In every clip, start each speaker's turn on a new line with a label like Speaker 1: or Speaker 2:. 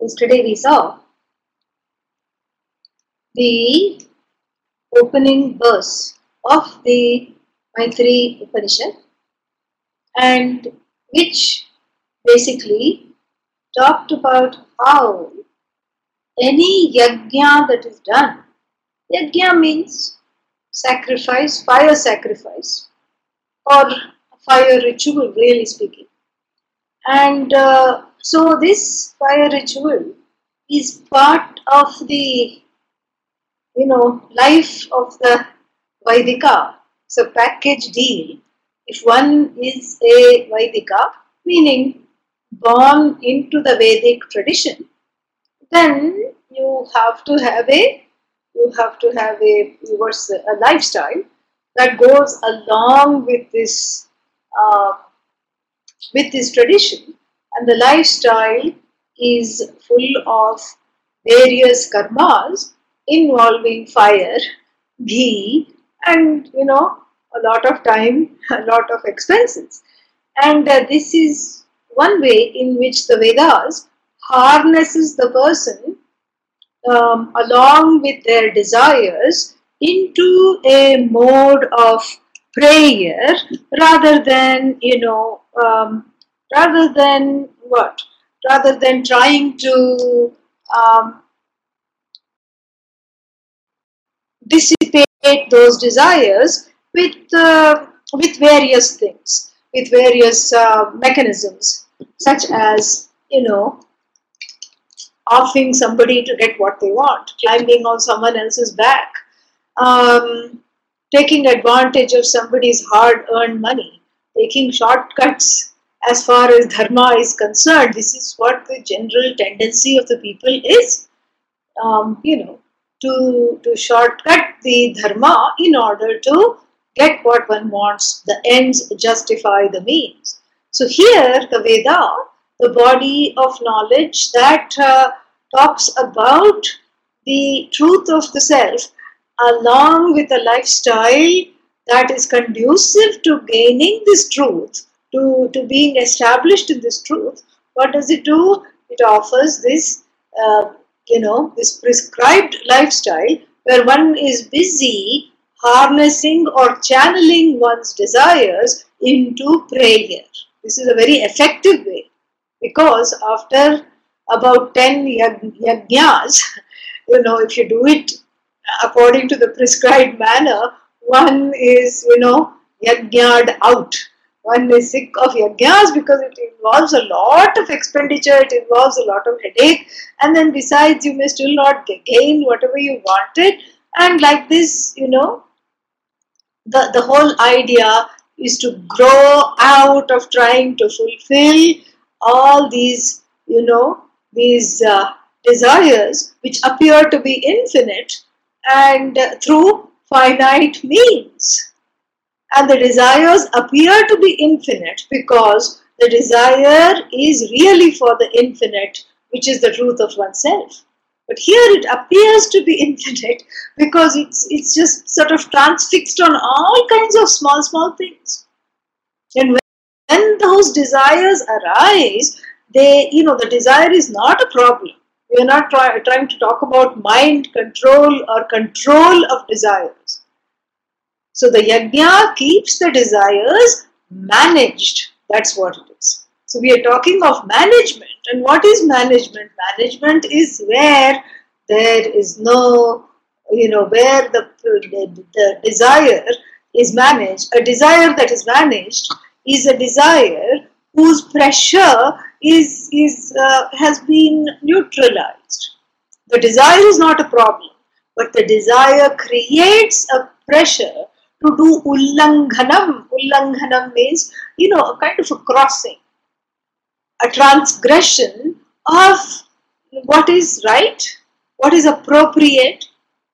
Speaker 1: Yesterday we saw the opening verse of the Maitri Upanishad and which basically talked about how any yajna that is done, yajna means sacrifice, fire sacrifice, or fire ritual, really speaking. And uh, so this fire ritual is part of the you know life of the Vaidika. It's a package deal. If one is a Vaidika, meaning born into the Vedic tradition, then you have to have a you have to have a a lifestyle that goes along with this uh, with this tradition and the lifestyle is full of various karmas involving fire, ghee, and you know a lot of time, a lot of expenses. And uh, this is one way in which the Vedas harnesses the person um, along with their desires into a mode of prayer rather than you know um, rather than what? Rather than trying to um, dissipate those desires with uh, with various things, with various uh, mechanisms, such as you know offering somebody to get what they want, climbing on someone else's back, um, taking advantage of somebody's hard-earned money, taking shortcuts as far as dharma is concerned, this is what the general tendency of the people is. Um, you know, to, to shortcut the dharma in order to get what one wants. The ends justify the means. So here, the Veda, the body of knowledge that uh, talks about the truth of the self, along with a lifestyle that is conducive to gaining this truth to, to being established in this truth, what does it do? It offers this, uh, you know, this prescribed lifestyle where one is busy harnessing or channeling one's desires into prayer. This is a very effective way because after about 10 yajnas, you know, if you do it according to the prescribed manner, one is, you know, yajnad out one is sick of yajnas because it involves a lot of expenditure, it involves a lot of headache, and then besides, you may still not gain whatever you wanted. And like this, you know, the, the whole idea is to grow out of trying to fulfill all these, you know, these uh, desires which appear to be infinite and through finite means and the desires appear to be infinite because the desire is really for the infinite, which is the truth of oneself. But here it appears to be infinite because it's, it's just sort of transfixed on all kinds of small, small things. And when, when those desires arise, they, you know, the desire is not a problem. We are not try, trying to talk about mind control or control of desires. So the yajna keeps the desires managed. That's what it is. So we are talking of management. And what is management? Management is where there is no, you know, where the, the, the desire is managed. A desire that is managed is a desire whose pressure is, is, uh, has been neutralized. The desire is not a problem, but the desire creates a pressure to do ullanghanam. Ullanghanam means, you know, a kind of a crossing, a transgression of what is right, what is appropriate,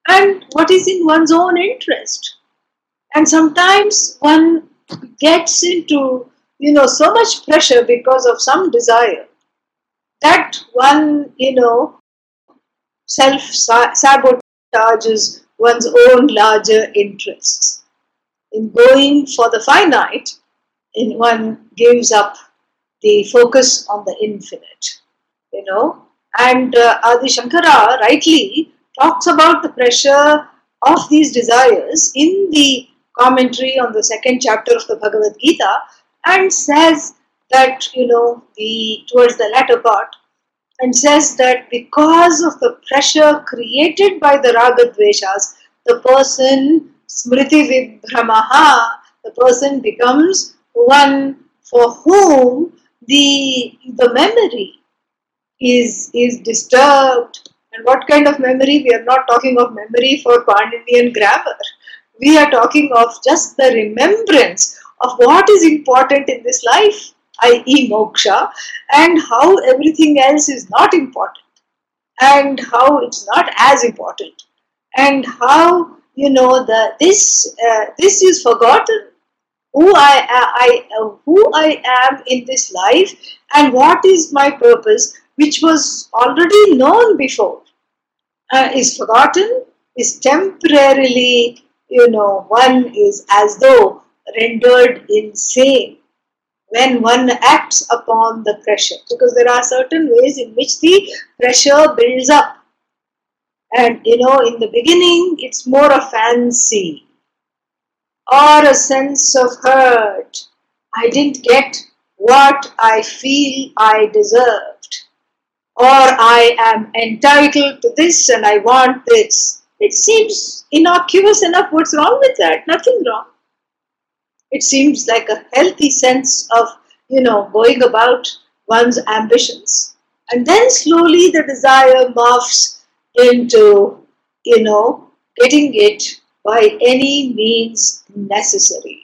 Speaker 1: and what is in one's own interest. And sometimes one gets into, you know, so much pressure because of some desire that one, you know, self sabotages one's own larger interests. In going for the finite, in one gives up the focus on the infinite, you know. And uh, Adi Shankara rightly talks about the pressure of these desires in the commentary on the second chapter of the Bhagavad Gita and says that, you know, the towards the latter part, and says that because of the pressure created by the ragadveshas, the person smriti vibhramaha, the person becomes one for whom the the memory is is disturbed. And what kind of memory? We are not talking of memory for Paninian grammar. We are talking of just the remembrance of what is important in this life i.e., moksha, and how everything else is not important, and how it's not as important, and how you know that this uh, this is forgotten. Who I, I uh, who I am in this life, and what is my purpose, which was already known before, uh, is forgotten, is temporarily, you know, one is as though rendered insane when one acts upon the pressure. Because there are certain ways in which the pressure builds up. And you know in the beginning it's more a fancy or a sense of hurt. I didn't get what i feel i deserved. Or i am entitled to this and i want this. It seems innocuous enough. What's wrong with that? Nothing wrong it seems like a healthy sense of, you know, going about one's ambitions. And then slowly the desire morphs into, you know, getting it by any means necessary.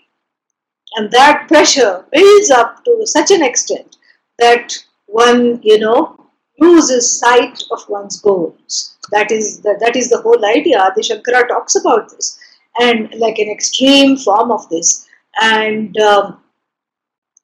Speaker 1: And that pressure builds up to such an extent that one, you know, loses sight of one's goals. That is the, that is the whole idea. Adi Shankara talks about this. And like an extreme form of this and um,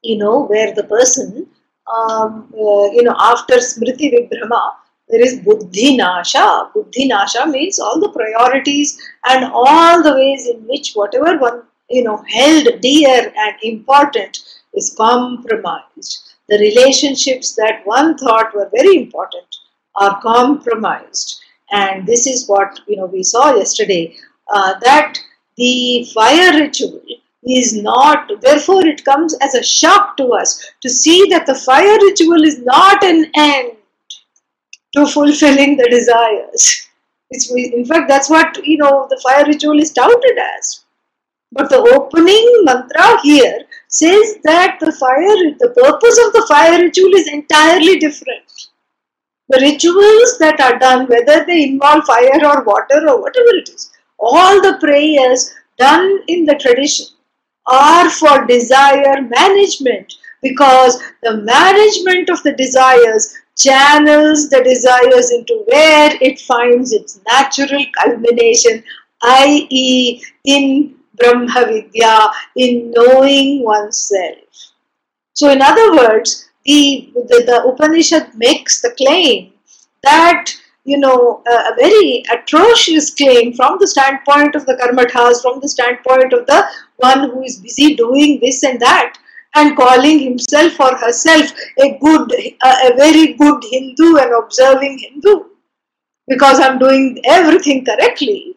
Speaker 1: you know where the person um, uh, you know after smriti vibhrama there is buddhi nasha buddhi nasha means all the priorities and all the ways in which whatever one you know held dear and important is compromised. The relationships that one thought were very important are compromised. And this is what you know we saw yesterday uh, that the fire ritual is not, therefore, it comes as a shock to us to see that the fire ritual is not an end to fulfilling the desires. It's, in fact, that's what you know the fire ritual is touted as. But the opening mantra here says that the fire, the purpose of the fire ritual is entirely different. The rituals that are done, whether they involve fire or water or whatever it is, all the prayers done in the tradition are for desire management because the management of the desires channels the desires into where it finds its natural culmination, i.e., in Brahma Vidya, in knowing oneself. So, in other words, the, the, the Upanishad makes the claim that you know, a, very atrocious claim from the standpoint of the karmathas, from the standpoint of the one who is busy doing this and that, and calling himself or herself a good, a very good Hindu and observing Hindu, because I'm doing everything correctly.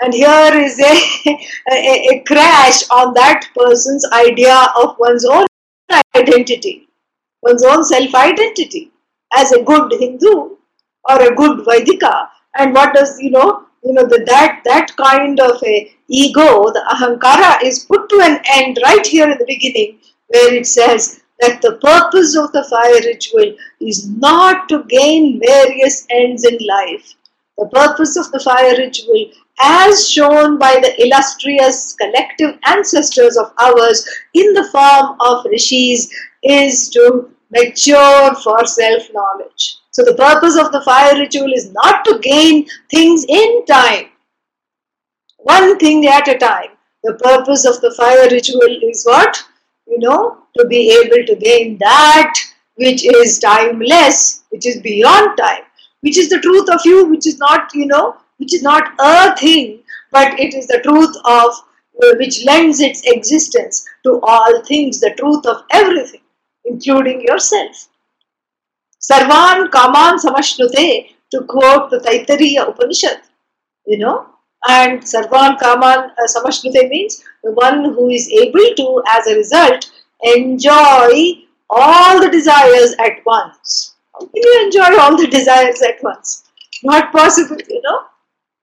Speaker 1: And here is a, a, a crash on that person's idea of one's own identity, one's own self identity as a good Hindu or a good Vaidika. And what does, you know, you know, the, that, that kind of a ego, the ahankara is put to an end right here in the beginning where it says, that the purpose of the fire ritual is not to gain various ends in life. The purpose of the fire ritual, as shown by the illustrious collective ancestors of ours in the form of rishis, is to mature for self knowledge. So, the purpose of the fire ritual is not to gain things in time, one thing at a time. The purpose of the fire ritual is what? You know, to be able to gain that which is timeless, which is beyond time, which is the truth of you, which is not, you know, which is not a thing, but it is the truth of uh, which lends its existence to all things, the truth of everything, including yourself. Sarvan Kaman Samashnute, to quote the Taittiriya Upanishad, you know, and Sarvan Kaman uh, Samashnute means the one who is able to, as a result, enjoy all the desires at once. How can you enjoy all the desires at once? Not possible, you know.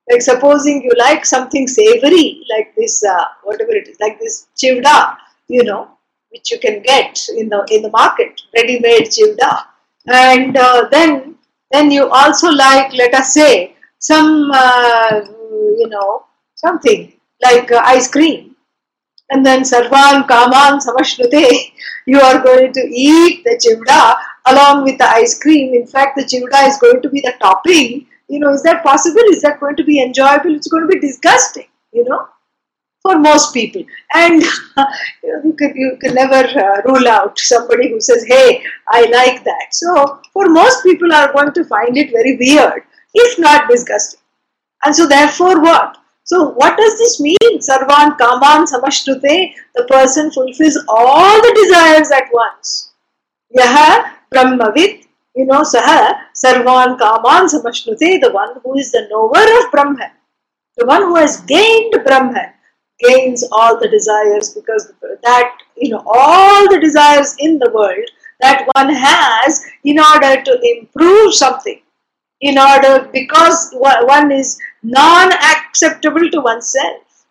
Speaker 1: Like supposing you like something savory, like this, uh, whatever it is, like this chivda, you know, which you can get in the in the market, ready-made chivda, and uh, then then you also like, let us say, some uh, you know something like uh, ice cream, and then sarvan kaman samashnute, you are going to eat the chivda along with the ice cream. In fact, the chivda is going to be the topping. You know, is that possible? Is that going to be enjoyable? It's going to be disgusting. You know, for most people. And you can you can never uh, rule out somebody who says, "Hey, I like that." So for most people, are going to find it very weird, if not disgusting. And so, therefore, what? So, what does this mean? Sarvan Kaman Samashnute, the person fulfills all the desires at once. Yaha Brahmavit, you know, Saha Sarvan Kaman Samashnute, the one who is the knower of Brahman, the one who has gained Brahman, gains all the desires because that, you know, all the desires in the world that one has in order to improve something in order because one is non-acceptable to oneself.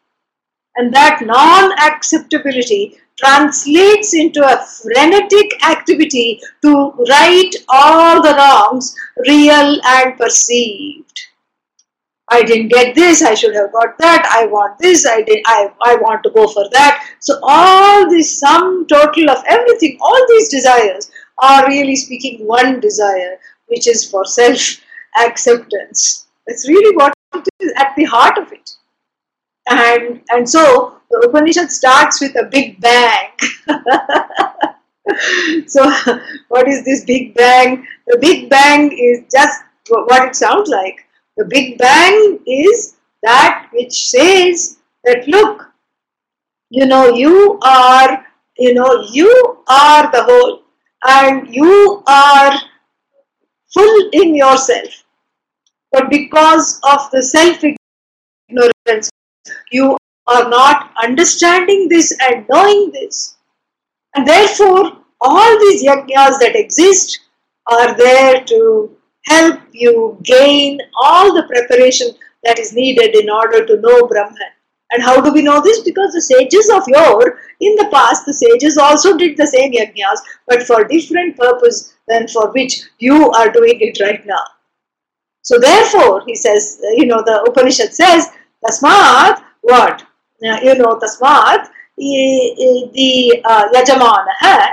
Speaker 1: And that non-acceptability translates into a frenetic activity to right all the wrongs real and perceived i didn't get this i should have got that i want this i did i, I want to go for that so all this sum total of everything all these desires are really speaking one desire which is for self acceptance. That's really what is at the heart of it. And, and so the Upanishad starts with a big bang. so, what is this big bang? The big bang is just what it sounds like. The big bang is that which says that look, you know, you are, you know, you are the whole and you are full in yourself but because of the self ignorance, you are not understanding this and knowing this. And therefore, all these yajnas that exist are there to help you gain all the preparation that is needed in order to know Brahman. And how do we know this? Because the sages of yore, in the past, the sages also did the same yajnas, but for different purpose than for which you are doing it right now. So therefore, he says, you know, the Upanishad says, Tasmat, what? You know, Tasmat, the uh, Yajamanaha,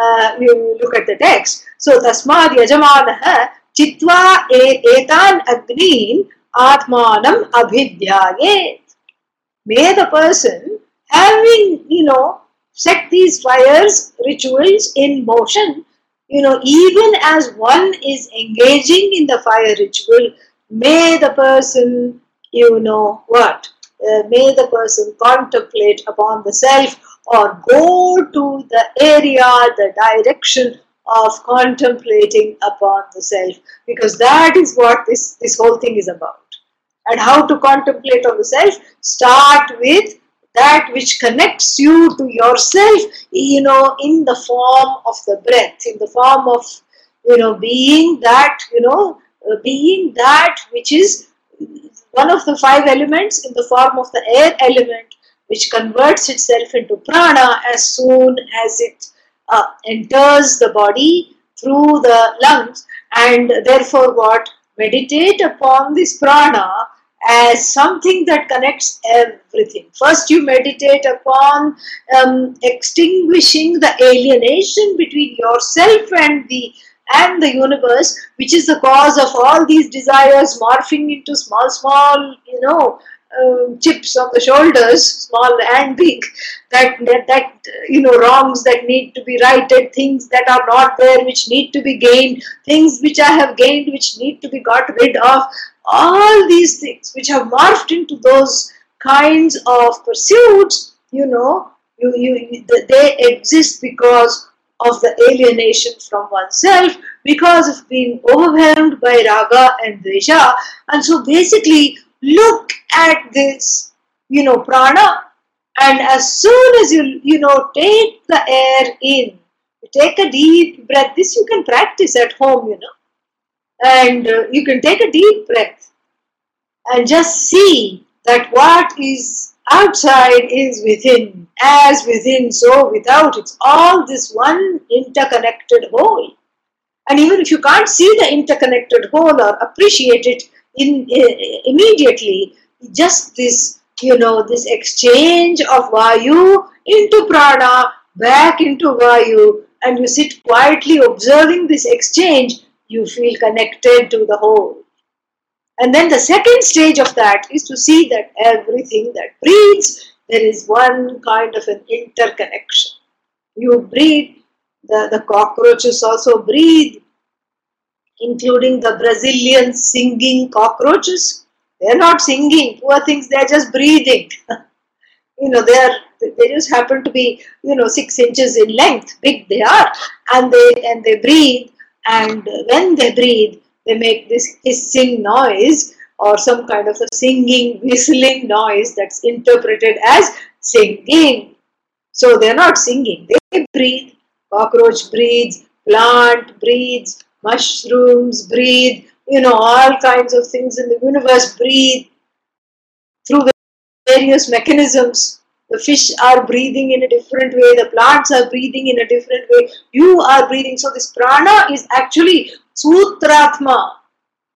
Speaker 1: uh, you look at the text. So, Tasmat Yajamanaha, Chitva etan agnin atmanam abhidyayet. May the person, having, you know, set these fires, rituals in motion, you know, even as one is engaging in the fire ritual, may the person, you know, what? Uh, may the person contemplate upon the self or go to the area, the direction of contemplating upon the self because that is what this, this whole thing is about. And how to contemplate on the self? Start with that which connects you to yourself, you know, in the form of the breath, in the form of, you know, being that, you know, uh, being that which is one of the five elements in the form of the air element, which converts itself into prana as soon as it uh, enters the body through the lungs and therefore what meditate upon this prana as something that connects everything. First, you meditate upon um, extinguishing the alienation between yourself and the and the universe, which is the cause of all these desires morphing into small, small, you know, um, chips on the shoulders, small and big, that, that, that, you know, wrongs that need to be righted, things that are not there which need to be gained, things which I have gained which need to be got rid of, all these things which have morphed into those kinds of pursuits, you know, you, you, they exist because of the alienation from oneself because of being overwhelmed by raga and dvesha. And so basically, look at this, you know, prana, and as soon as you, you know, take the air in, take a deep breath. This you can practice at home, you know, and uh, you can take a deep breath and just see that what is outside is within, as within, so without. It's all this one interconnected whole. And even if you can't see the interconnected whole or appreciate it in, uh, immediately, just this, you know, this exchange of Vayu into Prana, back into Vayu, and you sit quietly observing this exchange, you feel connected to the whole. And then the second stage of that is to see that everything that breathes, there is one kind of an interconnection. You breathe, the, the cockroaches also breathe, including the Brazilian singing cockroaches. They're not singing, poor things, they're just breathing. you know, they're they just happen to be, you know, six inches in length, big they are, and they and they breathe, and when they breathe, they make this hissing noise or some kind of a singing, whistling noise that's interpreted as singing. So they're not singing, they breathe. Cockroach breathes, plant breathes, mushrooms breathe, you know, all kinds of things in the universe breathe through various mechanisms. The fish are breathing in a different way, the plants are breathing in a different way, you are breathing. So, this prana is actually Sutratma.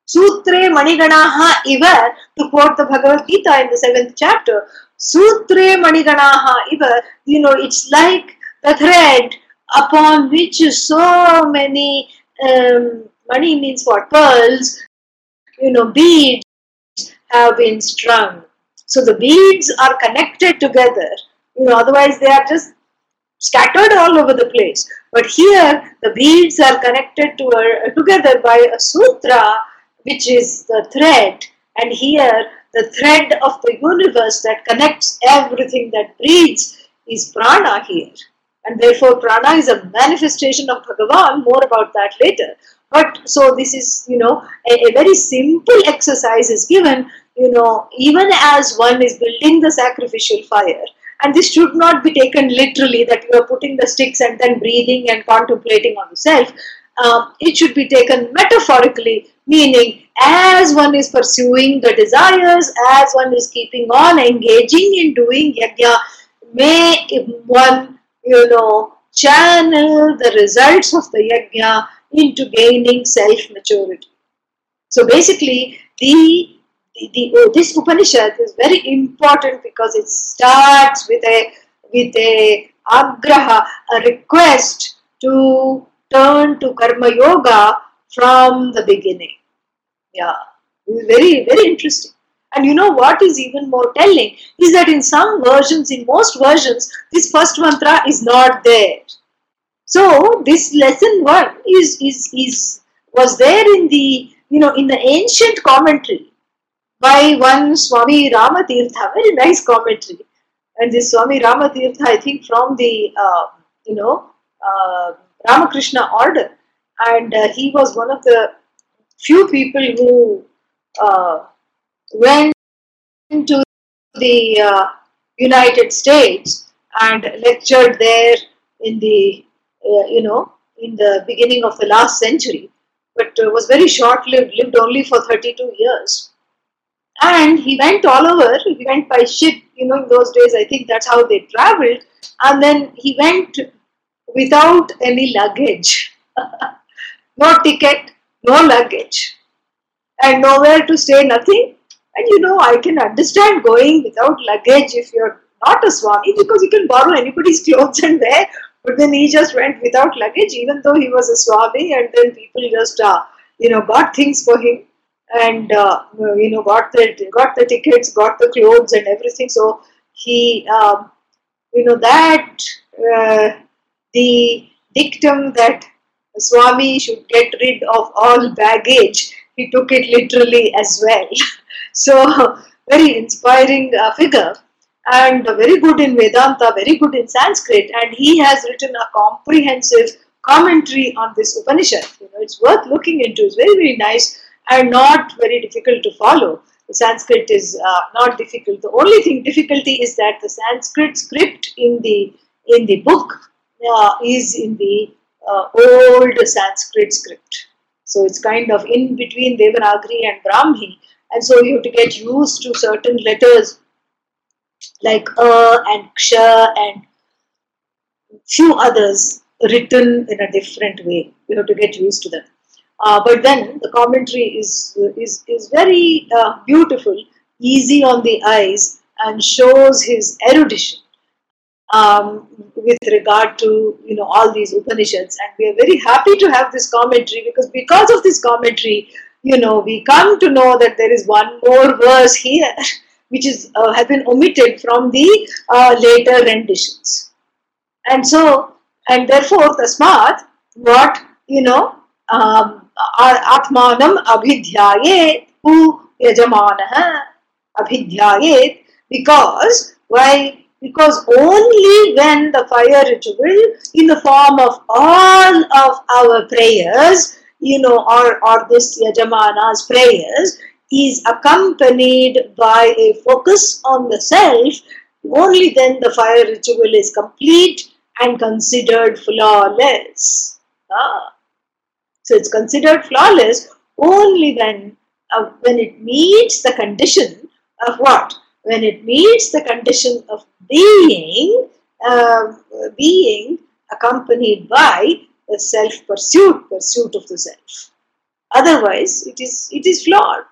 Speaker 1: Sutre Maniganaha Iva, to quote the Bhagavad Gita in the seventh chapter. Sutre Maniganaha Iva, you know, it's like the thread upon which so many um, mani means what? Pearls, you know, beads have been strung. So the beads are connected together. You know, otherwise they are just scattered all over the place. But here the beads are connected to a, together by a sutra, which is the thread. And here the thread of the universe that connects everything that breathes is prana here. And therefore prana is a manifestation of Bhagavan. More about that later. But so this is, you know, a, a very simple exercise is given, you know, even as one is building the sacrificial fire and this should not be taken literally that you are putting the sticks and then breathing and contemplating on yourself. Um, it should be taken metaphorically, meaning as one is pursuing the desires, as one is keeping on engaging in doing yajna, may one, you know, channel the results of the yajna into gaining self maturity. So basically, the the, the oh, this Upanishad is very important because it starts with a with a agraha, a request to turn to karma yoga from the beginning. Yeah, very very interesting. And you know what is even more telling is that in some versions, in most versions, this first mantra is not there. So this lesson one is is is was there in the you know in the ancient commentary by one Swami Ramatirtha, very nice commentary. And this Swami Ramatirtha, I think from the, uh, you know, uh, Ramakrishna order. And uh, he was one of the few people who uh, went to the uh, United States and lectured there in the, uh, you know, in the beginning of the last century, but was very short lived, lived only for 32 years and he went all over. He went by ship. You know, in those days, I think that's how they traveled. And then he went without any luggage. no ticket, no luggage, and nowhere to stay, nothing. And you know, I can understand going without luggage if you're not a Swami because you can borrow anybody's clothes and wear. But then he just went without luggage, even though he was a Swami, and then people just, uh, you know, got things for him and uh, you know got the got the tickets, got the clothes and everything. So he, um, you know, that uh, the dictum that Swami should get rid of all baggage, he took it literally as well. so very inspiring uh, figure and very good in Vedanta, very good in Sanskrit, and he has written a comprehensive commentary on this Upanishad. You know, it's worth looking into. It's very very nice and not very difficult to follow. The Sanskrit is uh, not difficult. The only thing difficulty is that the Sanskrit script in the in the book uh, is in the uh, old Sanskrit script. So it's kind of in between Devanagari and Brahmi, and so you have to get used to certain letters like a and ksha and few others written in a different way. You have to get used to them. Uh, but then the commentary is is is very uh, beautiful, easy on the eyes, and shows his erudition um, with regard to you know all these Upanishads. And we are very happy to have this commentary because because of this commentary, you know, we come to know that there is one more verse here which is uh, has been omitted from the uh, later renditions. And so, and therefore, the tasmat, what, you know, um, atmanam abhidhyayet, who yajamanah abhidhyayet, because, why? Because only when the fire ritual, in the form of all of our prayers, you know or or this yajamana's prayers is accompanied by a focus on the self only then the fire ritual is complete and considered flawless ah. So it's considered flawless only when uh, when it meets the condition of what? When it meets the condition of being uh, being accompanied by the self pursuit, pursuit of the self. Otherwise, it is it is flawed.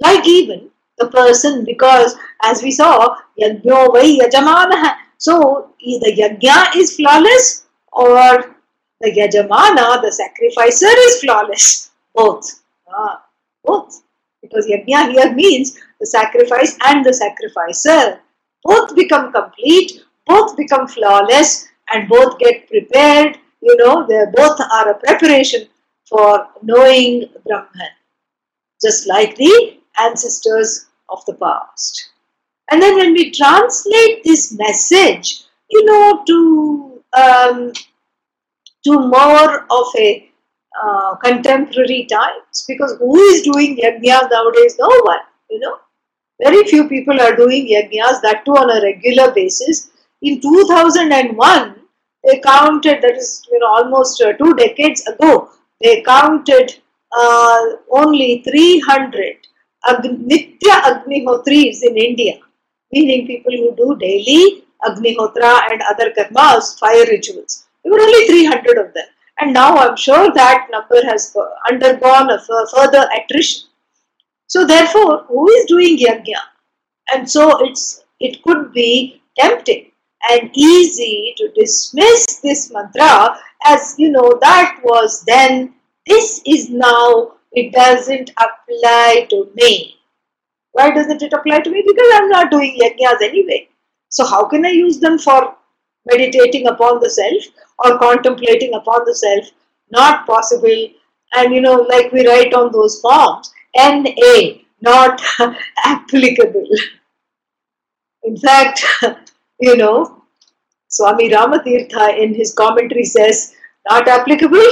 Speaker 1: Like even the person, because as we saw, yajno vai yajamana. So either yajna is flawless or the Yajamana, the sacrificer, is flawless. Both. Ah, both. Because Yajna here means the sacrifice and the sacrificer. Both become complete, both become flawless, and both get prepared. You know, they both are a preparation for knowing Brahman. Just like the ancestors of the past. And then when we translate this message, you know, to um, to more of a uh, contemporary times because who is doing yajnas nowadays? No one, you know. Very few people are doing yajnas, that too on a regular basis. In 2001, they counted, that is you know, almost uh, two decades ago, they counted uh, only 300 Ag- Nitya Agnihotris in India, meaning people who do daily Agnihotra and other karmas, fire rituals. There were only 300 of them. And now I'm sure that number has undergone a further attrition. So therefore, who is doing yajna? And so it's it could be tempting and easy to dismiss this mantra as you know that was then this is now it doesn't apply to me. Why doesn't it apply to me? Because i'm not doing yajnas anyway. So how can i use them for meditating upon the self or contemplating upon the self? Not possible. And you know like we write on those forms na not applicable. In fact you know swami ramatirtha in his commentary says not applicable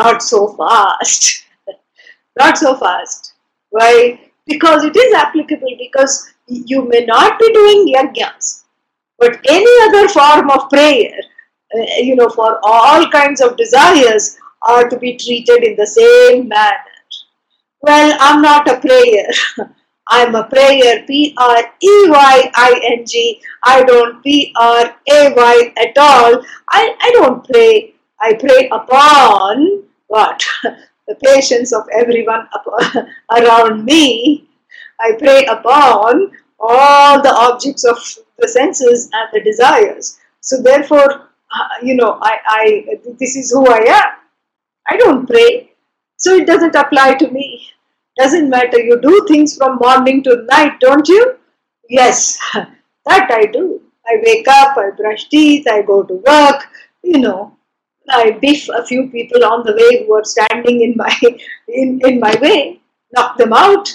Speaker 1: not so fast not so fast why because it is applicable because you may not be doing yajnas but any other form of prayer, uh, you know, for all kinds of desires are to be treated in the same manner. Well, I'm not a prayer. I'm a prayer, P R E Y I N G. I don't P R A Y at all. I, I don't pray. I pray upon what? the patience of everyone around me. I pray upon all the objects of the senses and the desires. So therefore, uh, you know, I, I this is who I am. I don't pray. So it doesn't apply to me. Doesn't matter. You do things from morning to night, don't you? Yes, that I do. I wake up, I brush teeth, I go to work, you know, I biff a few people on the way who are standing in my in, in my way, knock them out,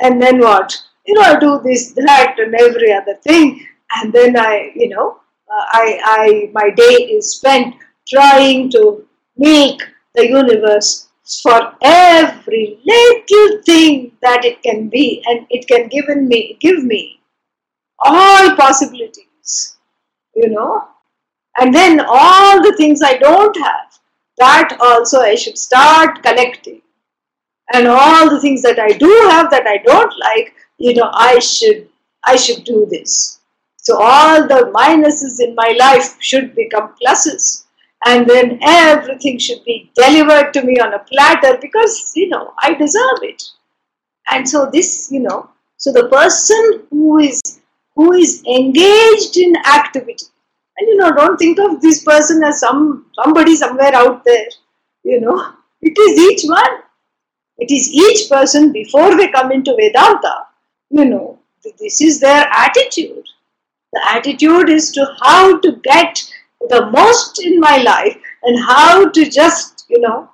Speaker 1: and then what? You know, I do this, that, and every other thing, and then I, you know, uh, I, I, my day is spent trying to make the universe for every little thing that it can be, and it can give me, give me all possibilities, you know, and then all the things I don't have, that also I should start collecting. And all the things that I do have that I don't like, you know, I should I should do this. So all the minuses in my life should become pluses. And then everything should be delivered to me on a platter because, you know, I deserve it. And so this, you know, so the person who is who is engaged in activity and you know, don't think of this person as some somebody somewhere out there. You know, it is each one. It is each person before they come into Vedanta. You know, this is their attitude. The attitude is to how to get the most in my life and how to just, you know,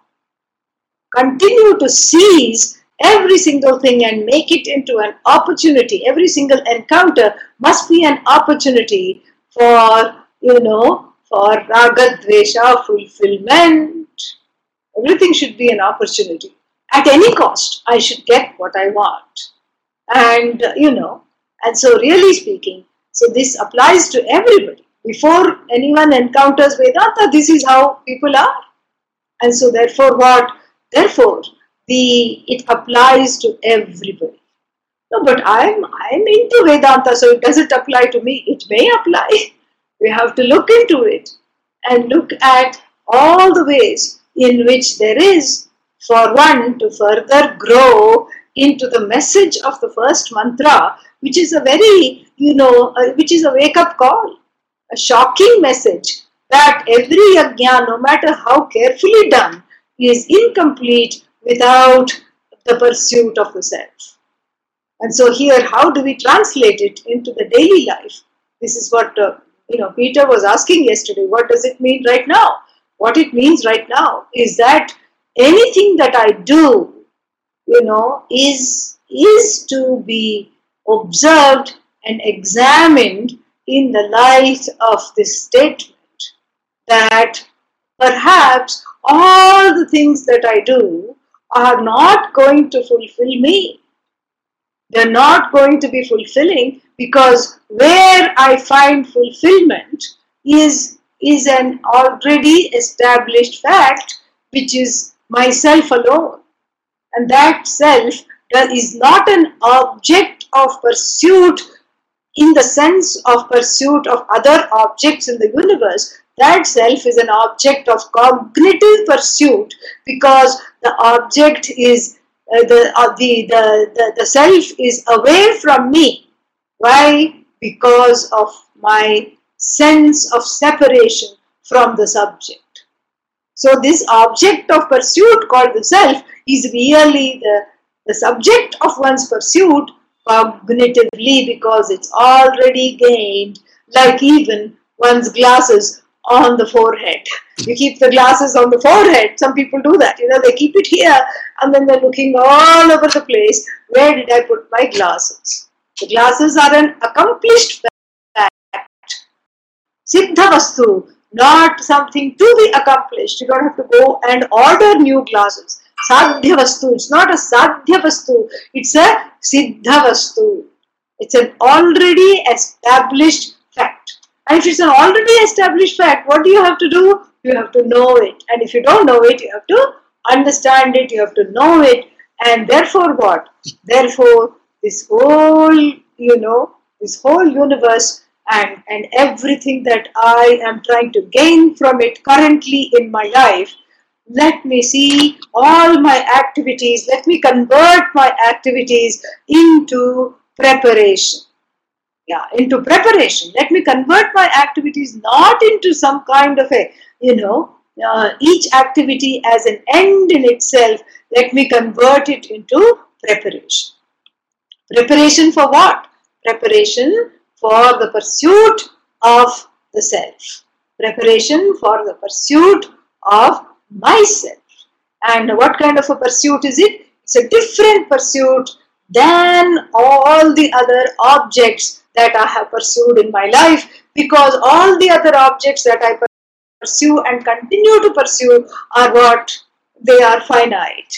Speaker 1: continue to seize every single thing and make it into an opportunity. Every single encounter must be an opportunity for you know, for raga fulfillment. Everything should be an opportunity. At any cost, I should get what I want. And, you know, and so really speaking, so this applies to everybody. Before anyone encounters Vedanta, this is how people are. And so therefore what? Therefore, the it applies to everybody. No, but I'm I'm into Vedanta, so it doesn't apply to me. It may apply. We have to look into it and look at all the ways in which there is for one to further grow into the message of the first mantra, which is a very, you know, uh, which is a wake up call, a shocking message that every yajna, no matter how carefully done, is incomplete without the pursuit of the self. And so, here, how do we translate it into the daily life? This is what uh, you know, Peter was asking yesterday, what does it mean right now? What it means right now is that anything that I do, you know, is is to be observed and examined in the light of this statement that perhaps all the things that I do are not going to fulfill me. They're not going to be fulfilling because where I find fulfillment is, is an already established fact which is myself alone. And that self is not an object of pursuit in the sense of pursuit of other objects in the universe. That self is an object of cognitive pursuit because the object is uh, the, uh, the, the, the, the self is away from me why? Because of my sense of separation from the subject. So this object of pursuit called the self is really the, the subject of one's pursuit cognitively because it's already gained like even one's glasses on the forehead. You keep the glasses on the forehead. Some people do that. You know, they keep it here and then they're looking all over the place. Where did I put my glasses? The glasses are an accomplished fact. Siddha Vastu, not something to be accomplished. You don't have to go and order new glasses. Sadhya Vastu, it's not a Sadhya Vastu, it's a Siddha Vastu. It's an already established fact. And if it's an already established fact, what do you have to do? You have to know it. And if you don't know it, you have to understand it, you have to know it. And therefore, what? Therefore, this whole, you know, this whole universe and, and everything that I am trying to gain from it currently in my life, let me see all my activities, let me convert my activities into preparation. Yeah, into preparation. Let me convert my activities not into some kind of a, you know, uh, each activity as an end in itself. Let me convert it into preparation. Preparation for what? Preparation for the pursuit of the self. Preparation for the pursuit of myself. And what kind of a pursuit is it? It's a different pursuit than all the other objects that I have pursued in my life because all the other objects that I pursue and continue to pursue are what? They are finite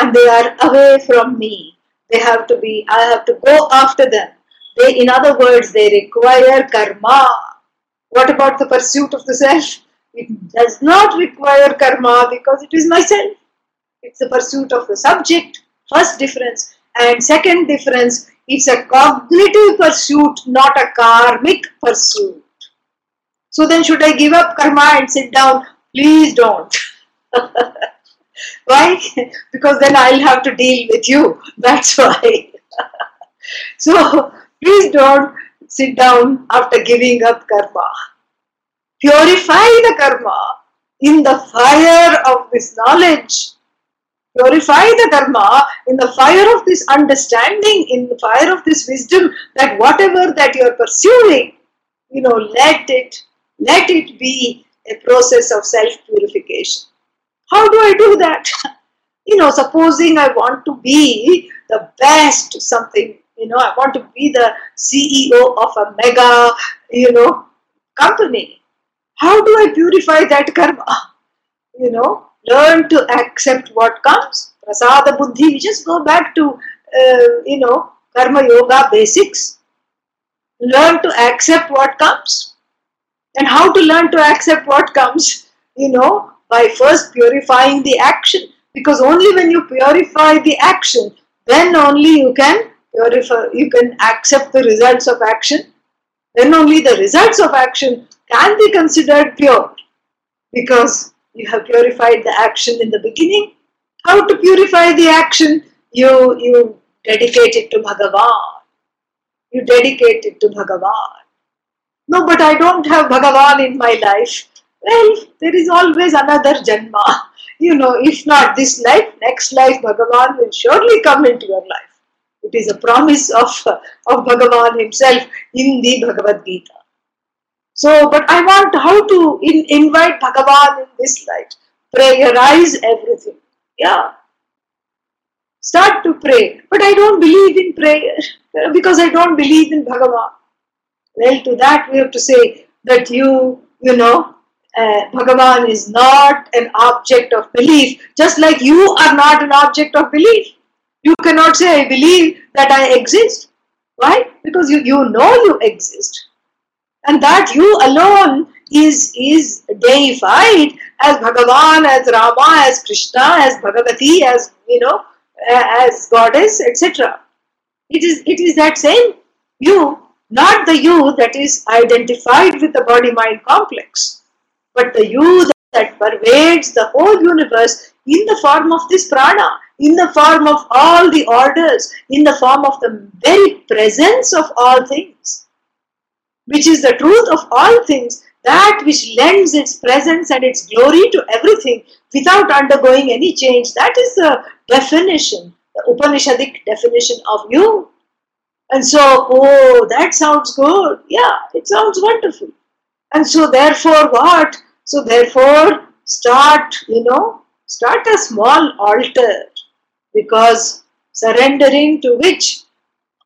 Speaker 1: and they are away from me. They have to be, I have to go after them. They, in other words, they require karma. What about the pursuit of the self? It does not require karma because it is myself. It's the pursuit of the subject, first difference. And second difference, it's a cognitive pursuit, not a karmic pursuit. So then should I give up karma and sit down? Please don't. why? because then I'll have to deal with you. That's why. so please don't sit down after giving up karma. Purify the karma in the fire of this knowledge. Purify the karma in the fire of this understanding, in the fire of this wisdom that whatever that you are pursuing, you know, let it, let it be a process of self-purification. How do I do that? You know, supposing I want to be the best something, you know, I want to be the CEO of a mega, you know, company. How do I purify that karma? You know, learn to accept what comes. Prasada buddhi, just go back to, uh, you know, karma yoga basics. Learn to accept what comes. And how to learn to accept what comes? You know, by first purifying the action. Because only when you purify the action, then only you can purify, you can accept the results of action. Then only the results of action can be considered pure because you have purified the action in the beginning. How to purify the action? You, you dedicate it to Bhagavan. You dedicate it to Bhagavan. No, but I don't have Bhagavan in my life. Well, there is always another Janma. You know, if not this life, next life Bhagavan will surely come into your life. It is a promise of, of Bhagavan himself in the Bhagavad Gita. So, but I want how to in, invite Bhagavan in this light. Prayerize everything. Yeah. Start to pray. But I don't believe in prayer because I don't believe in Bhagavan. Well, to that we have to say that you, you know, uh, Bhagavan is not an object of belief, just like you are not an object of belief. You cannot say, I believe that I exist. Why? Because you, you know you exist and that you alone is is deified as Bhagavan, as Rama, as Krishna, as Bhagavati, as you know, as goddess, etc. It is it is that same you, not the you that is identified with the body-mind complex, but the you that pervades the whole universe in the form of this prana, in the form of all the orders, in the form of the very presence of all things which is the truth of all things, that which lends its presence and its glory to everything without undergoing any change. That is the definition, the Upanishadic definition of you. And so, oh, that sounds good. Yeah, it sounds wonderful. And so, therefore, what? So, therefore, start, you know, start a small altar because surrendering to which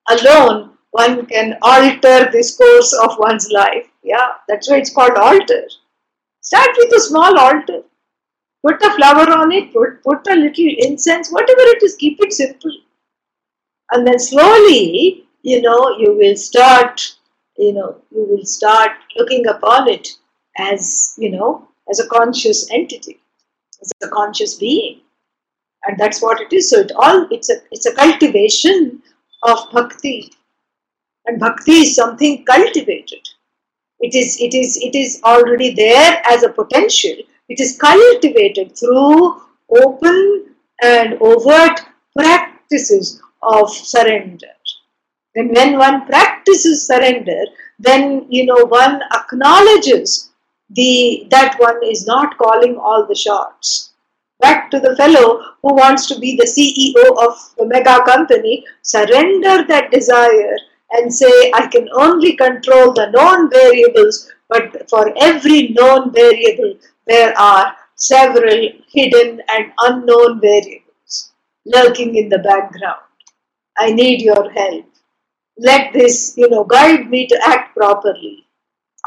Speaker 1: alone one can alter this course of one's life. Yeah, that's why it's called altar. Start with a small altar. Put a flower on it, put, put a little incense, whatever it is, keep it simple. And then slowly, you know, you will start, you know, you will start looking upon it as, you know, as a conscious entity, as a conscious being. And that's what it is. So it all it's a it's a cultivation of bhakti. And bhakti is something cultivated. It is, it is, it is already there as a potential. It is cultivated through open and overt practices of surrender. And when one practices surrender, then you know one acknowledges the that one is not calling all the shots. Back to the fellow who wants to be the CEO of the mega company, surrender that desire and say, I can only control the known variables, but for every known variable, there are several hidden and unknown variables lurking in the background. I need your help. Let this, you know, guide me to act properly.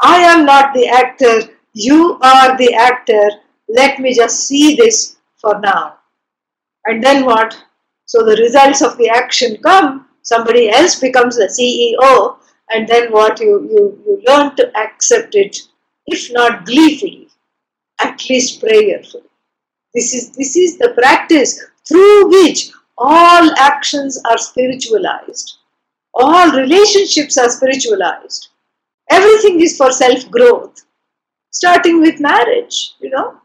Speaker 1: I am not the actor, you are the actor. Let me just see this for now. And then what? So the results of the action come, somebody else becomes the CEO, and then what? You, you, you learn to accept it, if not gleefully, at least prayerfully. This is, this is the practice through which all actions are spiritualized, all relationships are spiritualized. Everything is for self growth, starting with marriage, you know,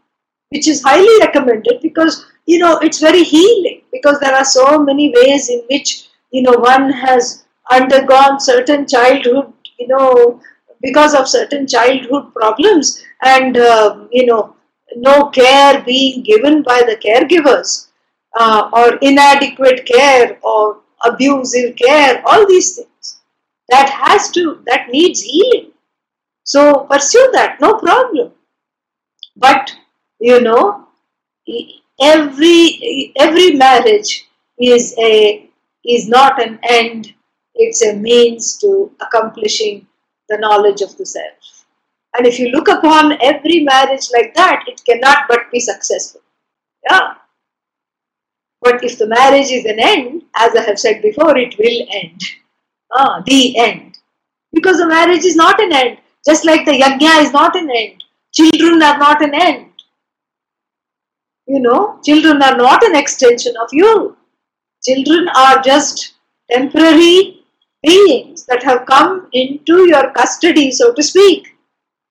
Speaker 1: which is highly recommended because, you know, it's very healing because there are so many ways in which, you know, one has undergone certain childhood, you know, because of certain childhood problems and, uh, you know, no care being given by the caregivers uh, or inadequate care or abusive care, all these things. That has to, that needs healing. So pursue that, no problem. But you know, every every marriage is a is not an end; it's a means to accomplishing the knowledge of the self. And if you look upon every marriage like that, it cannot but be successful. Yeah. But if the marriage is an end, as I have said before, it will end. Ah, the end. Because the marriage is not an end. Just like the yajna is not an end. Children are not an end. You know, children are not an extension of you. Children are just temporary beings that have come into your custody, so to speak.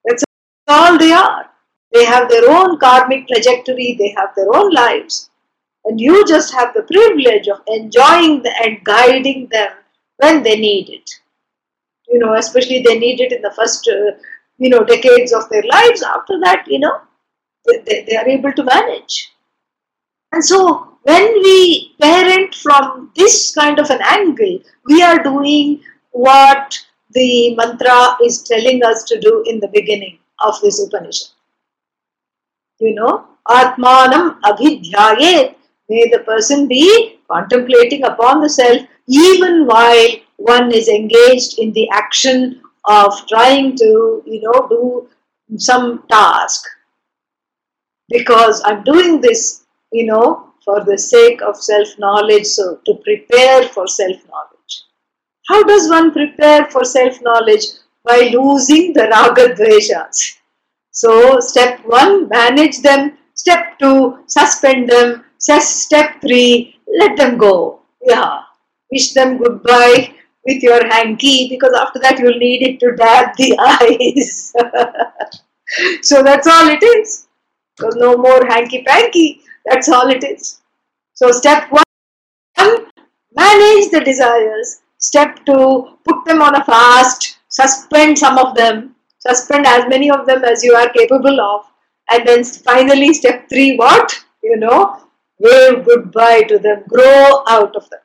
Speaker 1: That's all they are. They have their own karmic trajectory, they have their own lives. And you just have the privilege of enjoying and guiding them when they need it. You know, especially they need it in the first, uh, you know, decades of their lives. After that, you know, they, they are able to manage. And so when we parent from this kind of an angle, we are doing what the mantra is telling us to do in the beginning of this Upanishad. You know, Atmanam Abhidhyayet May the person be contemplating upon the self even while one is engaged in the action of trying to, you know, do some task. Because I'm doing this, you know, for the sake of self knowledge, so to prepare for self knowledge. How does one prepare for self knowledge? By losing the raga dveshas. So, step one, manage them. Step two, suspend them. Step three, let them go. Yeah. Wish them goodbye with your hanky because after that you'll need it to dab the eyes. so that's all it is. So no more hanky panky. That's all it is. So step one, manage the desires. Step two, put them on a fast. Suspend some of them. Suspend as many of them as you are capable of. And then finally, step three, what? You know, wave goodbye to them, grow out of them.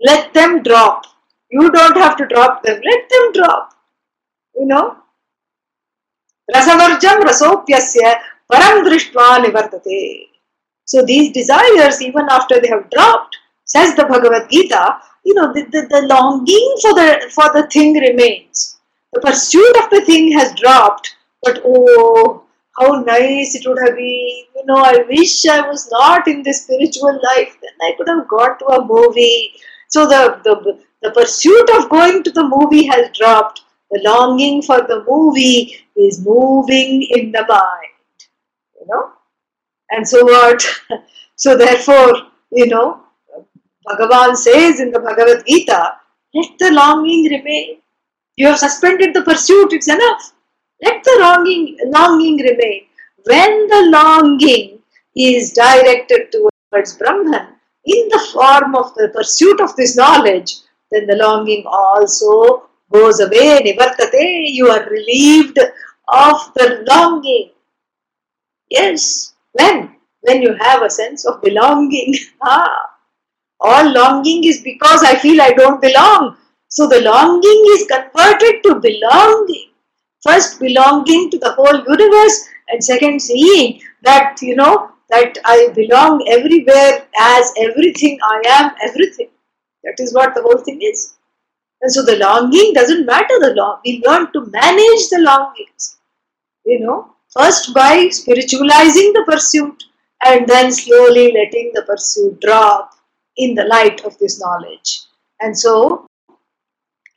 Speaker 1: Let them drop. You don't have to drop them, let them drop. You know? Rasopyasya param drishtva nivartate. So these desires, even after they have dropped, says the Bhagavad Gita, you know, the, the, the longing for the for the thing remains. The pursuit of the thing has dropped, but oh, how nice it would have been. You know, I wish I was not in this spiritual life. Then I could have gone to a movie. So the, the, the pursuit of going to the movie has dropped. The longing for the movie is moving in the mind. You know? And so what? So therefore, you know, Bhagavan says in the Bhagavad Gita Let the longing remain. You have suspended the pursuit, it's enough. Let the longing, longing remain. When the longing is directed towards Brahman in the form of the pursuit of this knowledge, then the longing also goes away. Nivartate, you are relieved of the longing. Yes, when? When you have a sense of belonging. ah. All longing is because I feel I don't belong. So the longing is converted to belonging. First, belonging to the whole universe, and second, seeing that, you know, that I belong everywhere as everything, I am everything. That is what the whole thing is. And so the longing doesn't matter the long. We learn to manage the longings. You know, first by spiritualizing the pursuit and then slowly letting the pursuit drop in the light of this knowledge. And so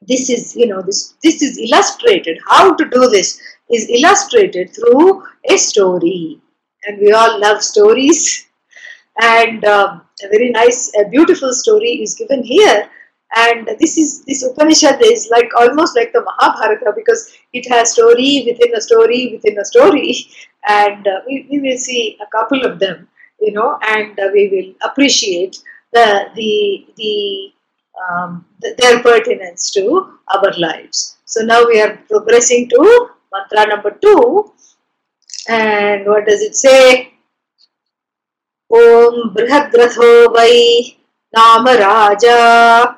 Speaker 1: this is, you know, this, this is illustrated. How to do this is illustrated through a story. And we all love stories. And um, a very nice, a beautiful story is given here. And this is this Upanishad is like almost like the Mahabharata because it has story within a story within a story, and uh, we, we will see a couple of them, you know, and uh, we will appreciate the the the um, their pertinence to our lives. So now we are progressing to mantra number two. And what does it say? Om Brihadratho Vai Nama Raja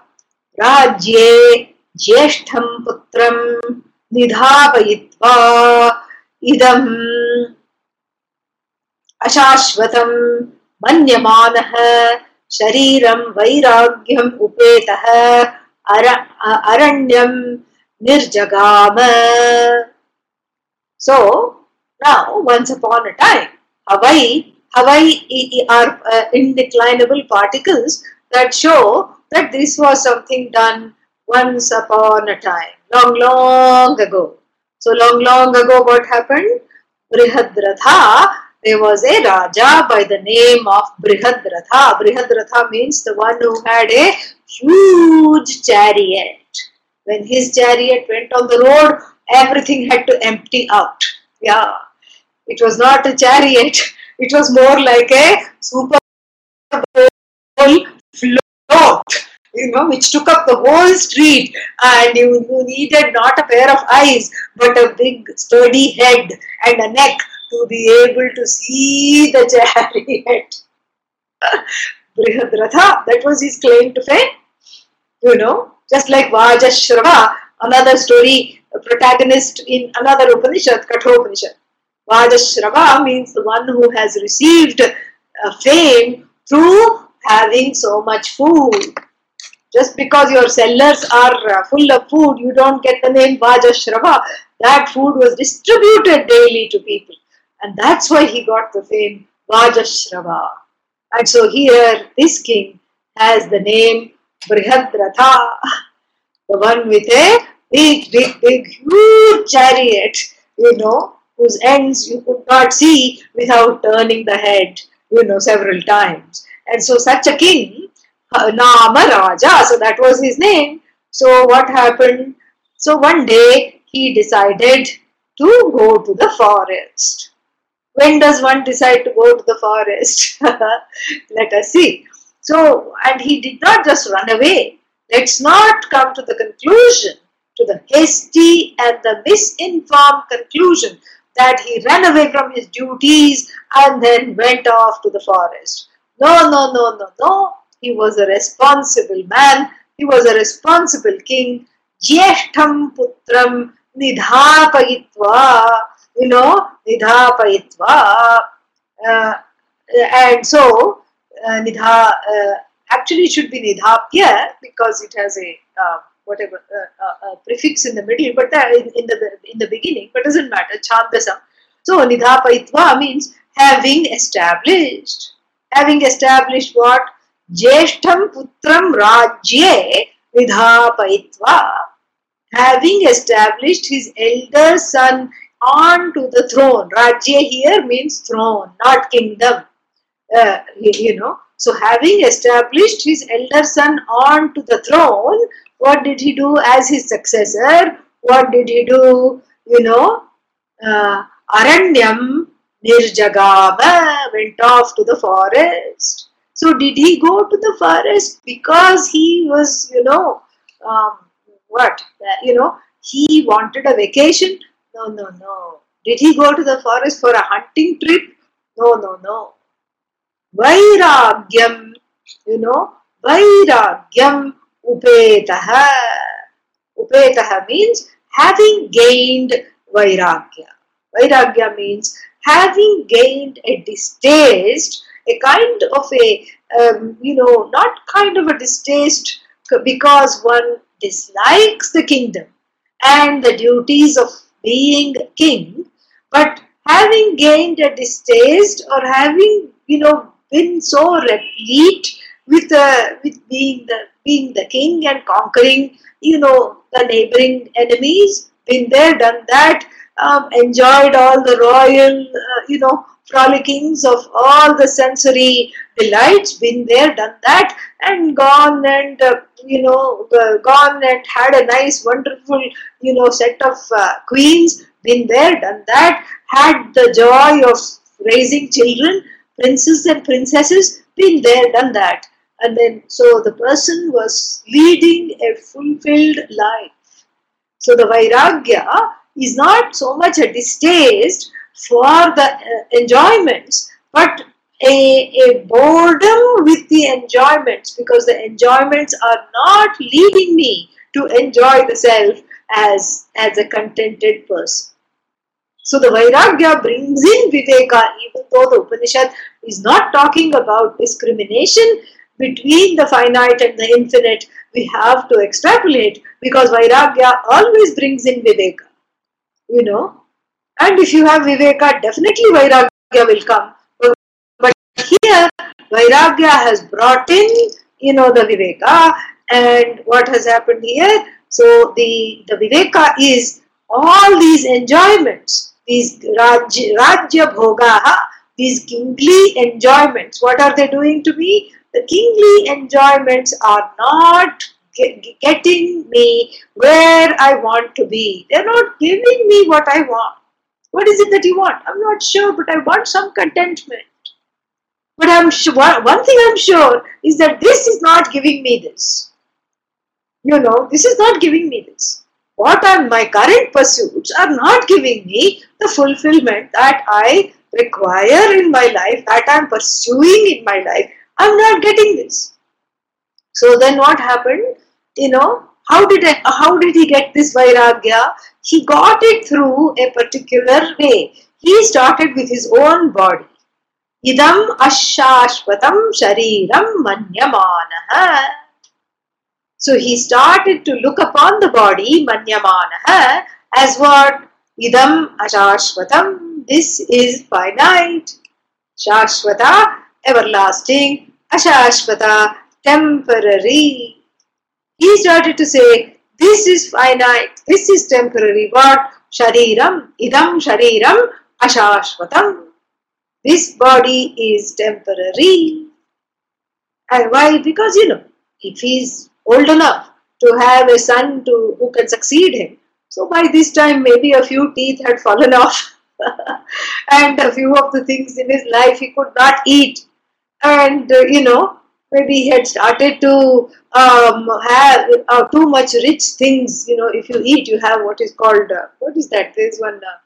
Speaker 1: Rajye Jyeshtham Putram Nidhapayitva Idam Ashashvatam Manyamanah शरीरं वैराग्यम् उपेतः अर अरण्यं निर्जगाम now once upon a time Hawaii Hawaii are uh, indeclinable particles that show that this was something done once upon a time long long ago so long long ago what happened Brihadratha there was a Raja by the name of Brihadratha. Brihadratha means the one who had a huge chariot. When his chariot went on the road, everything had to empty out. Yeah, it was not a chariot, it was more like a super bowl float you know, which took up the whole street, and you, you needed not a pair of eyes, but a big sturdy head and a neck to be able to see the chariot. Brihadratha, that was his claim to fame. You know, just like Vajashrava, another story, protagonist in another Upanishad, Kathopanishad. Vajashrava means the one who has received uh, fame through having so much food. Just because your cellars are uh, full of food, you don't get the name Vajashrava. That food was distributed daily to people. And that's why he got the fame Vajashrava. And so here, this king has the name Brihadratha, the one with a big, big, big, huge chariot, you know, whose ends you could not see without turning the head, you know, several times. And so such a king, uh, Nama Raja, so that was his name. So what happened? So one day he decided to go to the forest. When does one decide to go to the forest? Let us see. So, and he did not just run away. Let's not come to the conclusion, to the hasty and the misinformed conclusion that he ran away from his duties and then went off to the forest. No, no, no, no, no. He was a responsible man. He was a responsible king. Jyeshtham putram nidhapayitva you know, nidhapayitva. Uh, and so, uh, nidha uh, actually should be nidhapya because it has a uh, whatever uh, prefix in the middle, but in, in, the in the beginning, but it doesn't matter. Chandasa. So nidhapayitva means having established. Having established what? Jeshtham putram rajye nidhapayitva. Having established his elder son on to the throne. Rajya here means throne, not kingdom. Uh, you know, so having established his elder son on to the throne, what did he do as his successor? What did he do? You know, uh, Aranyam Nirjagama went off to the forest. So did he go to the forest because he was, you know, um, what, you know, he wanted a vacation? No, no, no. Did he go to the forest for a hunting trip? No, no, no. Vairagyam, you know, Vairagyam upetaha. Upetaha means having gained Vairagya. Vairagya means having gained a distaste, a kind of a, um, you know, not kind of a distaste because one dislikes the kingdom and the duties of being king, but having gained a distaste or having, you know, been so replete with uh, with being the being the king and conquering, you know, the neighboring enemies, been there, done that, um, enjoyed all the royal, uh, you know, frolickings of all the sensory delights, been there, done that, and gone and, uh, you know, uh, gone and had a nice, wonderful, you know, set of uh, queens, been there, done that, had the joy of raising children, princes and princesses, been there, done that. And then, so the person was leading a fulfilled life. So the Vairagya is not so much a distaste for the uh, enjoyments, but a, a boredom with the enjoyments because the enjoyments are not leading me to enjoy the self as, as a contented person. So the Vairagya brings in Viveka, even though the Upanishad is not talking about discrimination between the finite and the infinite, we have to extrapolate because Vairagya always brings in Viveka you know. And if you have Viveka, definitely Vairagya will come. But here, Vairagya has brought in, you know, the Viveka. And what has happened here? So the, the Viveka is all these enjoyments, these Rajya, Rajya Bhogaha, these kingly enjoyments. What are they doing to me? The kingly enjoyments are not getting me where I want to be. They're not giving me what I want. What is it that you want? I'm not sure, but I want some contentment. But I'm sure one thing I'm sure is that this is not giving me this. You know, this is not giving me this. What are my current pursuits are not giving me the fulfillment that I require in my life, that I'm pursuing in my life. I'm not getting this. So then what happened? You know, how did I, how did he get this vairagya? He got it through a particular way. He started with his own body. Idam ashashvatam shariram manyamanaha. So he started to look upon the body, manyamanaha, as what? Idam ashashvatam. This is finite. Shashvata, everlasting. Ashashvata, temporary he started to say, this is finite, this is temporary. What? Shariram, idam shariram, ashashvatam. This body is temporary. And why? Because, you know, if he's old enough to have a son to, who can succeed him, so by this time maybe a few teeth had fallen off and a few of the things in his life he could not eat. And, uh, you know, maybe he had started to um, have uh, too much rich things. You know, if you eat, you have what is called uh, what is that? There is one uh,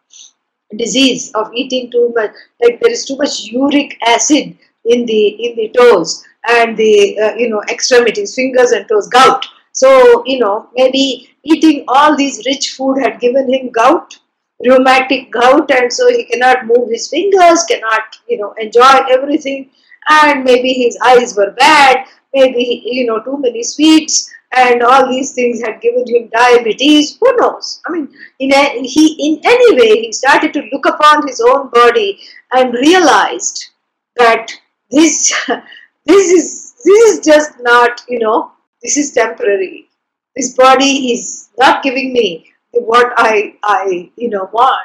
Speaker 1: disease of eating too much. Like there is too much uric acid in the in the toes and the uh, you know extremities, fingers and toes, gout. So you know maybe eating all these rich food had given him gout rheumatic gout and so he cannot move his fingers cannot you know enjoy everything and maybe his eyes were bad, maybe, you know, too many sweets and all these things had given him diabetes, who knows? I mean, in a, he, in any way, he started to look upon his own body and realized that this, this is, this is just not, you know, this is temporary. This body is not giving me what I, I, you know, want.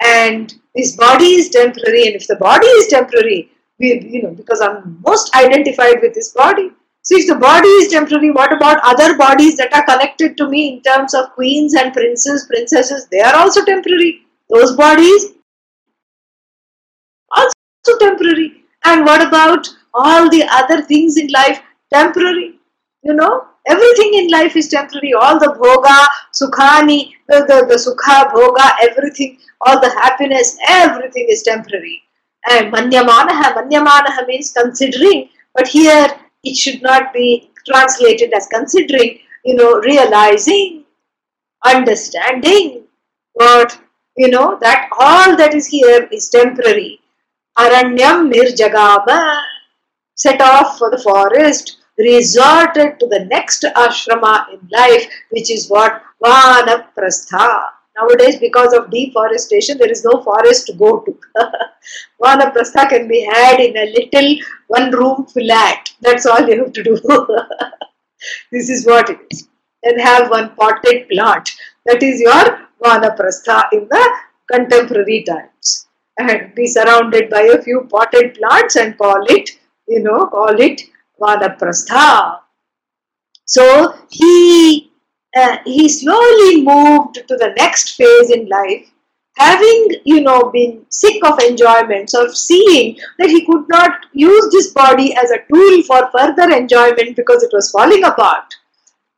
Speaker 1: And this body is temporary, and if the body is temporary, we, you know, because I'm most identified with this body. So if the body is temporary, what about other bodies that are connected to me in terms of queens and princes, princesses? They are also temporary. Those bodies also temporary. And what about all the other things in life? Temporary. You know, everything in life is temporary. All the bhoga, sukhani, the, the, the sukha, bhoga, everything, all the happiness, everything is temporary. Uh, and manyamanaha, manyamanaha means considering, but here it should not be translated as considering, you know, realizing, understanding what, you know, that all that is here is temporary. Aranyam nirjagama, set off for the forest, resorted to the next ashrama in life, which is what? Vanaprastha. Nowadays, because of deforestation, there is no forest to go to. Vanaprastha can be had in a little one room flat. That's all you have to do. this is what it is. And have one potted plant. That is your Vanaprastha in the contemporary times. And be surrounded by a few potted plants and call it, you know, call it Vanaprastha. So he uh, he slowly moved to the next phase in life, having you know been sick of enjoyments, of seeing that he could not use this body as a tool for further enjoyment because it was falling apart.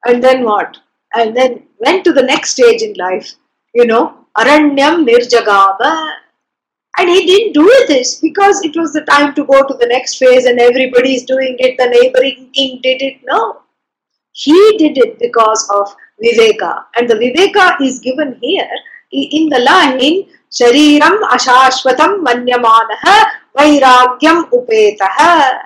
Speaker 1: And then what? And then went to the next stage in life, you know, Aranyam Nirjagama. And he didn't do this because it was the time to go to the next phase and everybody is doing it, the neighboring king did it. No. He did it because of Viveka. And the Viveka is given here in the line Shariram Ashashvatam Manyamanaha Vairagyam Upetaha.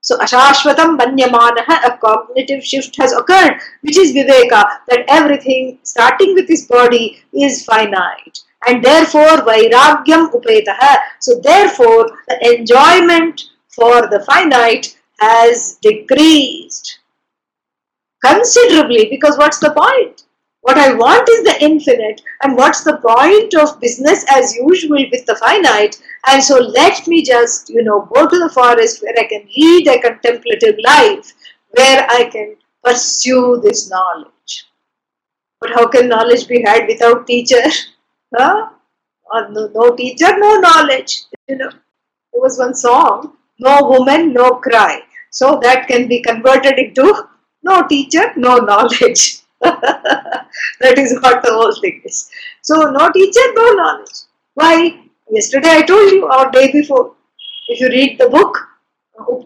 Speaker 1: So Ashashvatam Manyamanaha, a cognitive shift has occurred, which is Viveka, that everything starting with this body is finite. And therefore Vairagyam Upetaha. So therefore the enjoyment for the finite has decreased considerably because what's the point? What I want is the infinite, and what's the point of business as usual with the finite? And so let me just, you know, go to the forest where I can lead a contemplative life, where I can pursue this knowledge. But how can knowledge be had without teacher? Huh? Uh, no, no teacher, no knowledge. You know, there was one song, no woman, no cry. So that can be converted into no teacher, no knowledge. that is what the whole thing is. So, no teacher, no knowledge. Why? Yesterday I told you, or day before, if you read the book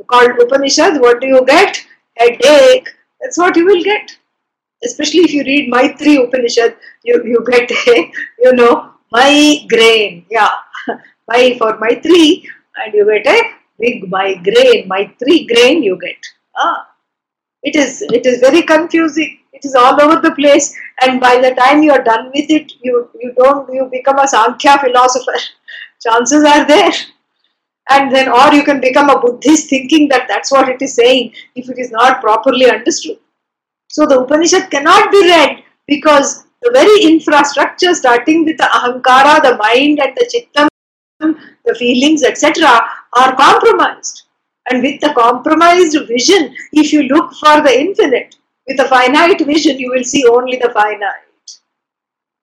Speaker 1: called Upanishads, what do you get? Headache. That's what you will get. Especially if you read Maitri Upanishad, you, you get a, you know, migraine. Yeah, my for Maitri, and you get a big migraine. Maitri grain you get. Ah, it is it is very confusing. It is all over the place. And by the time you are done with it you you don't you become a sankhya philosopher. Chances are there. And then or you can become a buddhist thinking that that's what it is saying if it is not properly understood. So the upanishad cannot be read because the very infrastructure starting with the ahankara the mind and the chittam the feelings etc are compromised and with the compromised vision, if you look for the infinite, with a finite vision, you will see only the finite.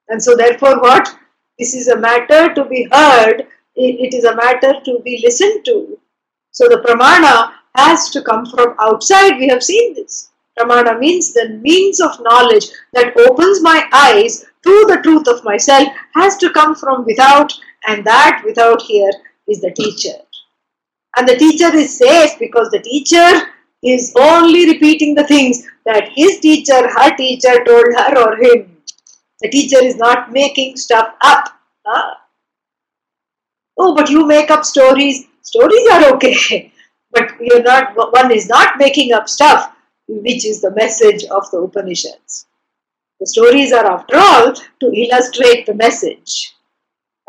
Speaker 1: And so, therefore, what? This is a matter to be heard, it is a matter to be listened to. So, the pramana has to come from outside. We have seen this. Pramana means the means of knowledge that opens my eyes to the truth of myself has to come from without, and that without here is the teacher. And the teacher is safe because the teacher is only repeating the things that his teacher, her teacher told her or him. The teacher is not making stuff up. Huh? Oh, but you make up stories. Stories are okay. But you're not one is not making up stuff, which is the message of the Upanishads. The stories are after all to illustrate the message.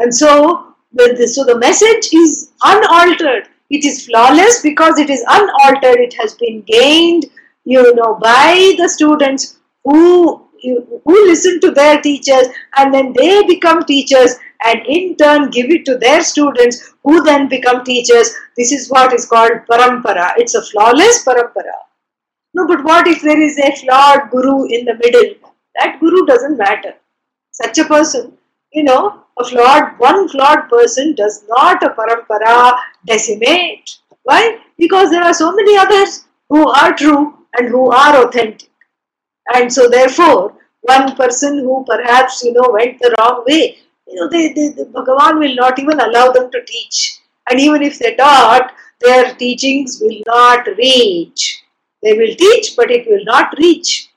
Speaker 1: And so, the, so the message is unaltered it is flawless because it is unaltered. It has been gained, you know, by the students who who listen to their teachers and then they become teachers and in turn give it to their students who then become teachers. This is what is called parampara. It's a flawless parampara. No, but what if there is a flawed guru in the middle? That guru doesn't matter. Such a person, you know, a flawed, one flawed person does not a parampara decimate. Why? Because there are so many others who are true and who are authentic. And so therefore, one person who perhaps, you know, went the wrong way, you know, they, they, the Bhagavan will not even allow them to teach. And even if they taught, their teachings will not reach. They will teach, but it will not reach.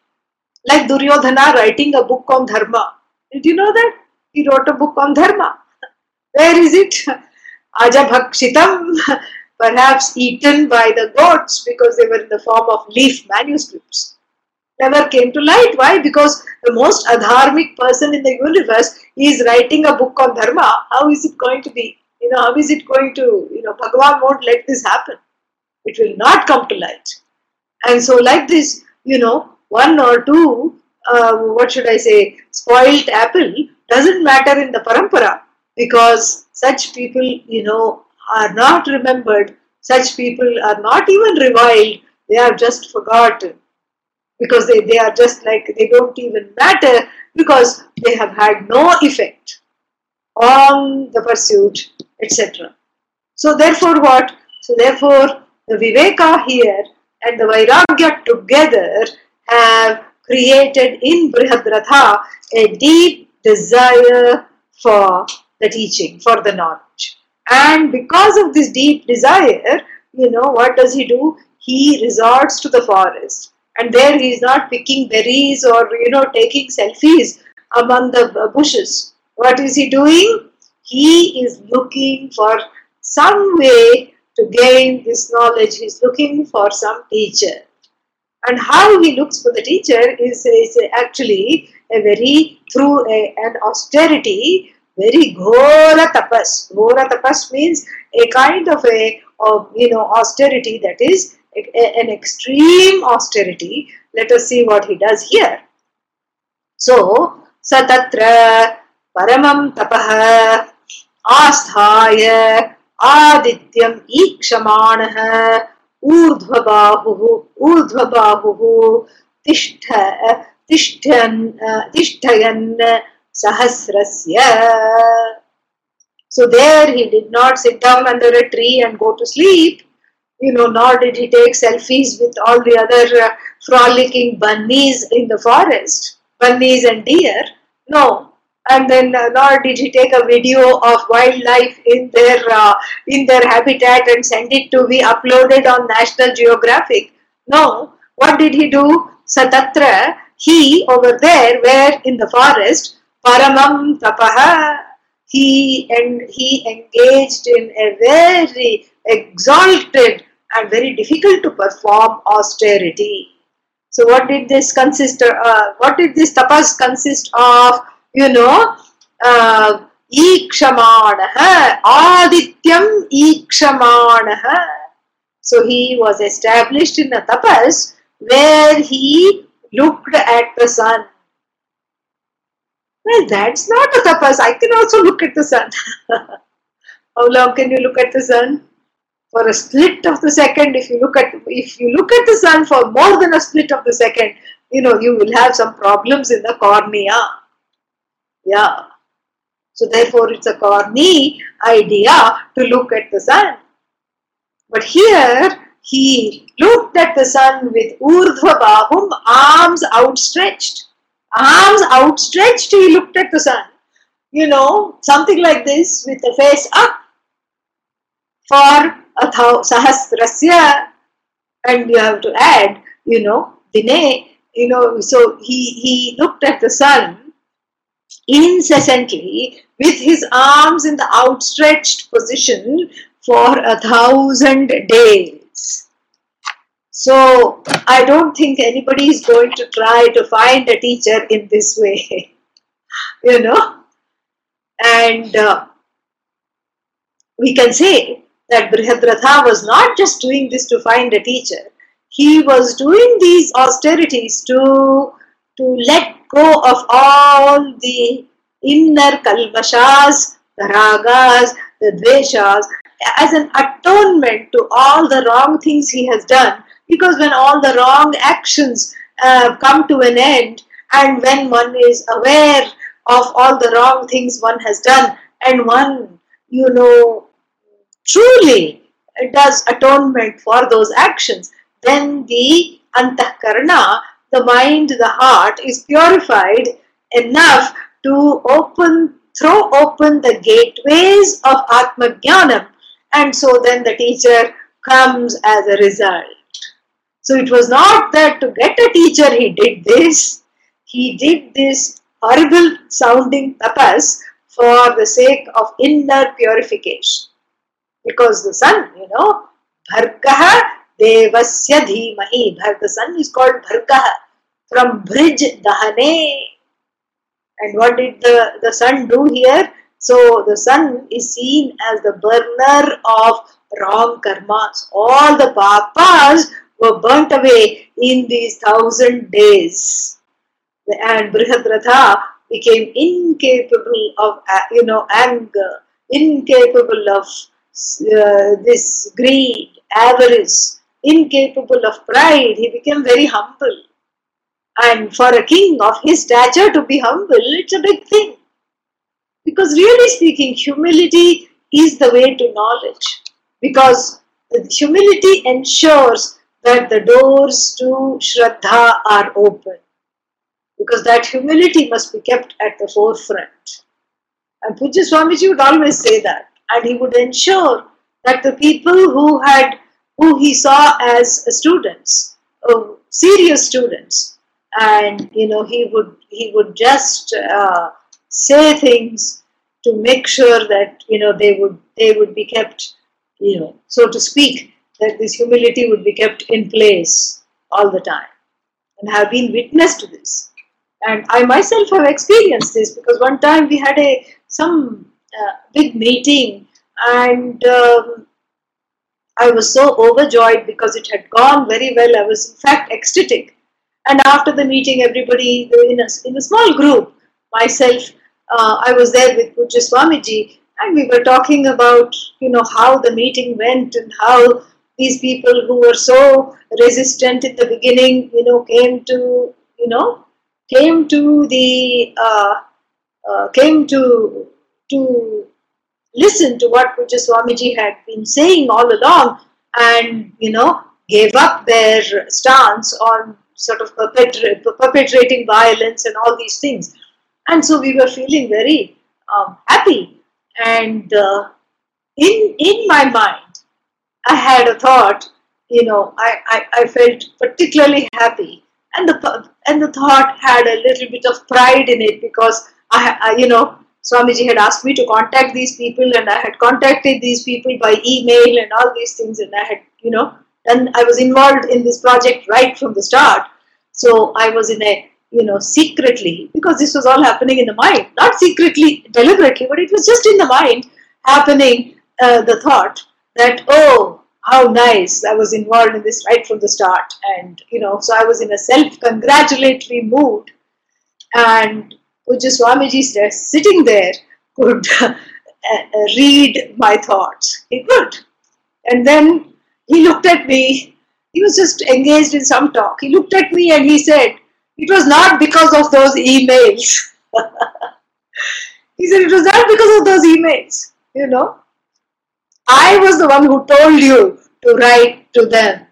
Speaker 1: Like Duryodhana writing a book on Dharma. Did you know that? He wrote a book on Dharma. Where is it? Ajabhakshitam, perhaps eaten by the goats because they were in the form of leaf manuscripts. Never came to light. Why? Because the most adharmic person in the universe is writing a book on Dharma. How is it going to be? You know, how is it going to, you know, Bhagavan won't let this happen. It will not come to light. And so, like this, you know, one or two, uh, what should I say, spoiled apple doesn't matter in the parampara because such people, you know, are not remembered. Such people are not even reviled. They are just forgotten because they, they are just like they don't even matter because they have had no effect on the pursuit, etc. So therefore what? So therefore the Viveka here and the Vairagya together have created in Brihadratha a deep desire for the teaching, for the knowledge. And because of this deep desire, you know, what does he do? He resorts to the forest. And there he is not picking berries or, you know, taking selfies among the bushes. What is he doing? He is looking for some way to gain this knowledge. He is looking for some teacher. And how he looks for the teacher is, is actually a very, through a, an austerity, very ghora tapas. Ghora tapas means a kind of a, of, you know, austerity that is a, a, an extreme austerity. Let us see what he does here. So, satatra paramam tapah आस्थाय आदित्यम् ईक्षमाणः ऊर्ध्वबाहुः ऊर्ध्वबाहुः तिष्ठ तिष्ठन् तिष्ठयन् सहस्रस्य So there he did not sit down under a tree and go to sleep, you know, nor did he take selfies with all the other uh, frolicking bunnies in the forest, bunnies and deer. No, and then uh, nor did he take a video of wildlife in their uh, in their habitat and send it to be uploaded on National Geographic. No, what did he do? Satatra, he over there, where in the forest, paramam tapaha, he and he engaged in a very exalted and very difficult to perform austerity. So, what did this consist? Uh, what did this tapas consist of? you know, uh, Adityam Ikshamanaha. So he was established in a tapas where he looked at the sun. Well, that's not a tapas. I can also look at the sun. How long can you look at the sun? For a split of the second, if you look at if you look at the sun for more than a split of the second, you know you will have some problems in the cornea. Yeah. So therefore it's a corny idea to look at the sun. But here he looked at the sun with urdhva bahum, arms outstretched. Arms outstretched, he looked at the sun. You know, something like this with the face up for a sahasrasya. And you have to add, you know, dine, you know, so he, he looked at the sun incessantly with his arms in the outstretched position for a thousand days. So I don't think anybody is going to try to find a teacher in this way, you know. And uh, we can say that Brihadratha was not just doing this to find a teacher, he was doing these austerities to, to let go of all the inner kalmashas, the ragas, the dveshas, as an atonement to all the wrong things he has done. Because when all the wrong actions uh, come to an end, and when one is aware of all the wrong things one has done, and one, you know, truly does atonement for those actions, then the antahkarana, the mind, the heart, is purified enough to open, throw open the gateways of Atmajnanam, and so then the teacher comes as a result. So it was not that to get a teacher he did this, he did this horrible sounding tapas for the sake of inner purification. Because the sun, you know, Bhargaha Devasya Dhimahi. The sun is called Bhargaha from Bridge Dahane. And what did the, the sun do here? So the sun is seen as the burner of wrong karmas. All the papas were burnt away in these thousand days. And Brihadratha became incapable of, uh, you know, anger, incapable of uh, this greed, avarice, incapable of pride. He became very humble. And for a king of his stature to be humble, it's a big thing. Because really speaking, humility is the way to knowledge. Because humility ensures that the doors to Shraddha are open. Because that humility must be kept at the forefront. And Pujya Swamiji would always say that. And he would ensure that the people who had, who he saw as students, uh, serious students, and you know he would he would just uh, say things to make sure that you know they would they would be kept you know so to speak that this humility would be kept in place all the time. And have been witness to this. And i myself have experienced this because one time we had a some uh, big meeting and um, i was so overjoyed because it had gone very well. I was in fact ecstatic. And after the meeting, everybody in a, in a small group, myself, uh, I was there with Pujya Swamiji, and we were talking about, you know, how the meeting went and how these people who were so resistant in the beginning, you know, came to, you know, came to the, uh, uh, came to, to listen to what Pujya Swamiji had been saying all along and, you know, gave up their stance on sort of perpetrating violence and all these things. And so we were feeling very um, happy. And uh, in, in my mind, I had a thought, you know, I, I, I felt particularly happy. And the, and the thought had a little bit of pride in it because I, I you know, Swamiji had asked me to contact these people and I had contacted these people by email and all these things and I had, you know, and I was involved in this project right from the start. So I was in a, you know, secretly, because this was all happening in the mind, not secretly, deliberately, but it was just in the mind happening, uh, the thought that, oh, how nice, I was involved in this right from the start. And, you know, so I was in a self congratulatory mood. And Pujya Swamiji sitting there could uh, read my thoughts. He could. And then he looked at me. He was just engaged in some talk. He looked at me and he said, It was not because of those emails. he said, It was not because of those emails. You know, I was the one who told you to write to them.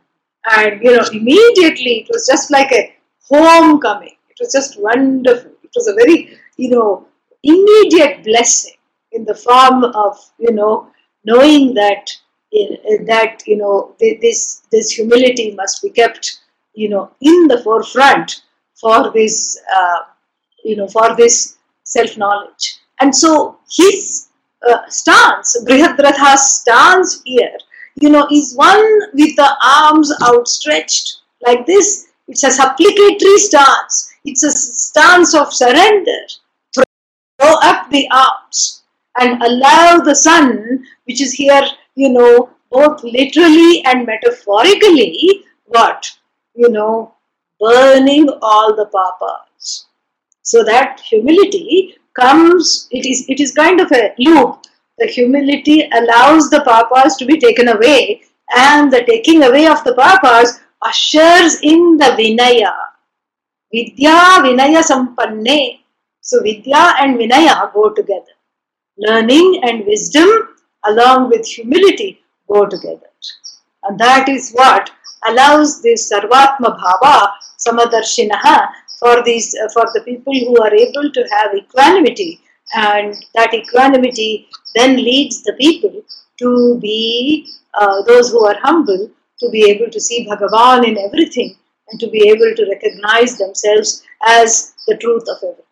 Speaker 1: And, you know, immediately it was just like a homecoming. It was just wonderful. It was a very, you know, immediate blessing in the form of, you know, knowing that eh, that you know this this humility must be kept you know in the forefront for this uh, you know for this self knowledge and so his uh, stance brihadratha's stance here you know is one with the arms outstretched like this. It's a supplicatory stance. It's a stance of surrender. Throw up the arms and allow the sun which is here you know, both literally and metaphorically, what? You know, burning all the papas. So that humility comes, it is, it is kind of a loop. The humility allows the papas to be taken away, and the taking away of the papas ushers in the Vinaya. Vidya Vinaya Sampanne. So Vidya and Vinaya go together. Learning and wisdom along with humility go together. And that is what allows this Sarvatma Bhava Samadarshinaha for these for the people who are able to have equanimity and that equanimity then leads the people to be uh, those who are humble to be able to see Bhagavan in everything and to be able to recognize themselves as the truth of everything.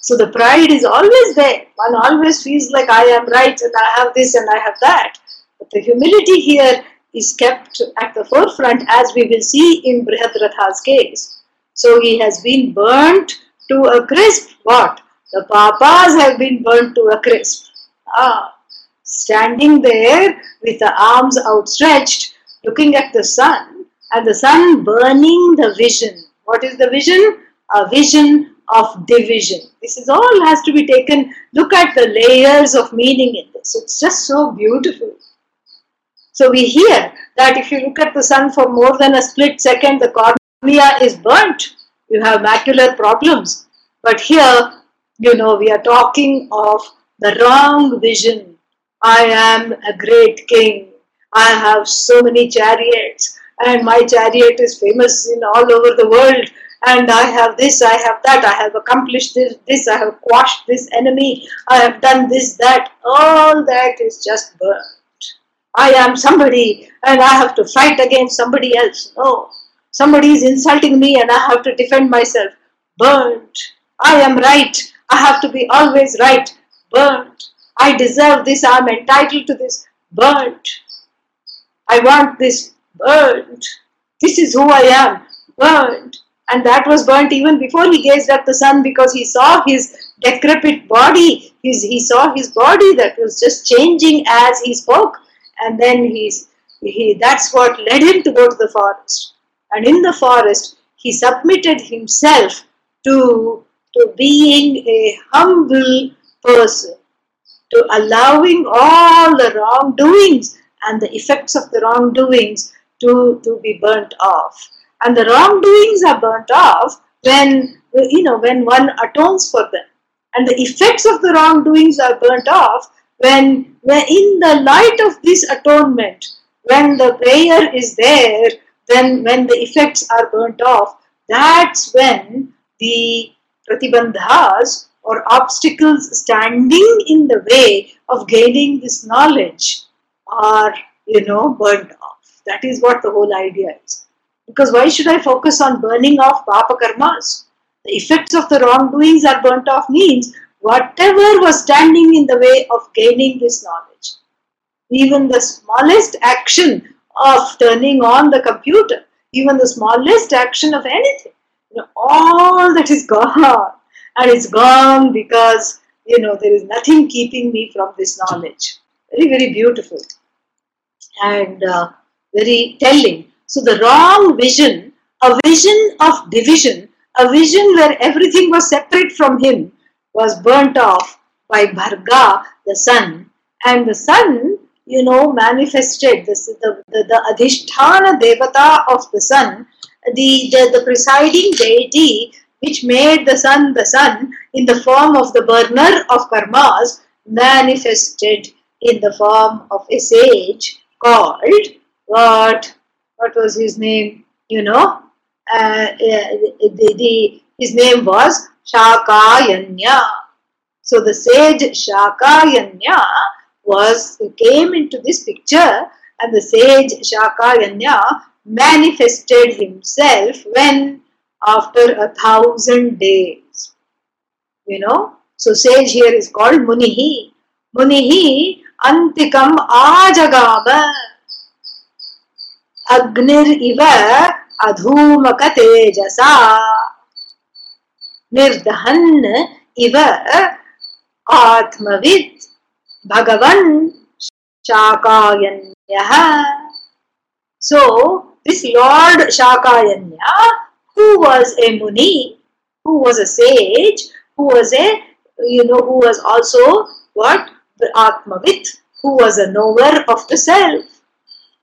Speaker 1: So the pride is always there. One always feels like I am right and I have this and I have that. But the humility here is kept at the forefront as we will see in Brihadratha's case. So he has been burnt to a crisp. What? The papas have been burnt to a crisp. Ah, standing there with the arms outstretched, looking at the sun, and the sun burning the vision. What is the vision? A vision of division. This is all has to be taken. Look at the layers of meaning in this. It's just so beautiful. So we hear that if you look at the sun for more than a split second, the cornea is burnt. You have macular problems. But here, you know, we are talking of the wrong vision. I am a great king. I have so many chariots, and my chariot is famous in all over the world. And I have this, I have that, I have accomplished this, this, I have quashed this enemy, I have done this, that. All that is just burnt. I am somebody and I have to fight against somebody else. No. Somebody is insulting me and I have to defend myself. Burnt. I am right. I have to be always right. Burnt. I deserve this. I am entitled to this. Burnt. I want this. Burnt. This is who I am. Burnt. And that was burnt even before he gazed at the sun because he saw his decrepit body. His, he saw his body that was just changing as he spoke and then he's he that's what led him to go to the forest. And in the forest he submitted himself to to being a humble person to allowing all the wrongdoings and the effects of the wrongdoings to, to be burnt off. And the wrongdoings are burnt off when you know when one atones for them. And the effects of the wrongdoings are burnt off when, when in the light of this atonement, when the prayer is there, then when the effects are burnt off, that's when the pratibandhas or obstacles standing in the way of gaining this knowledge are, you know, burnt off. That is what the whole idea is. Because why should I focus on burning off papa karmas? The effects of the wrongdoings are burnt off means whatever was standing in the way of gaining this knowledge. Even the smallest action of turning on the computer, even the smallest action of anything, you know, all that is gone. And it's gone because, you know, there is nothing keeping me from this knowledge. Very, very beautiful and uh, very telling. So the wrong vision, a vision of division, a vision where everything was separate from him, was burnt off by Bharga, the sun. And the sun, you know, manifested this, the, the, the Adhishthana Devata of the sun, the, the, the presiding deity which made the sun the sun in the form of the burner of karmas manifested in the form of a sage called what what was his name you know uh, uh, the, the, his name was Shakayanya. So the sage Shakayanya was came into this picture and the sage Shakayanya manifested himself when after a thousand days. You know, so sage here is called Munihi. Munihi antikam ajagama agnir iva adhumaka tejasa निर्दहन इव आत्मविद भगवन शाकायन्यः so this lord shakayanya who was a muni who was a sage who was a you know who was also what the atmavit who was a knower of the self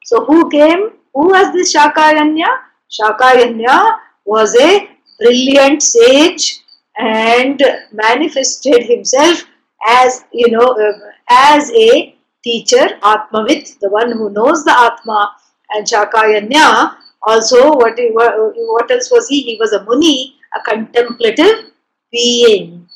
Speaker 1: so who came Who was this Shakayanya? Shakayanya was a brilliant sage and manifested himself as you know uh, as a teacher atmavit the one who knows the atma and shakayanya also what what else was he he was a muni a contemplative being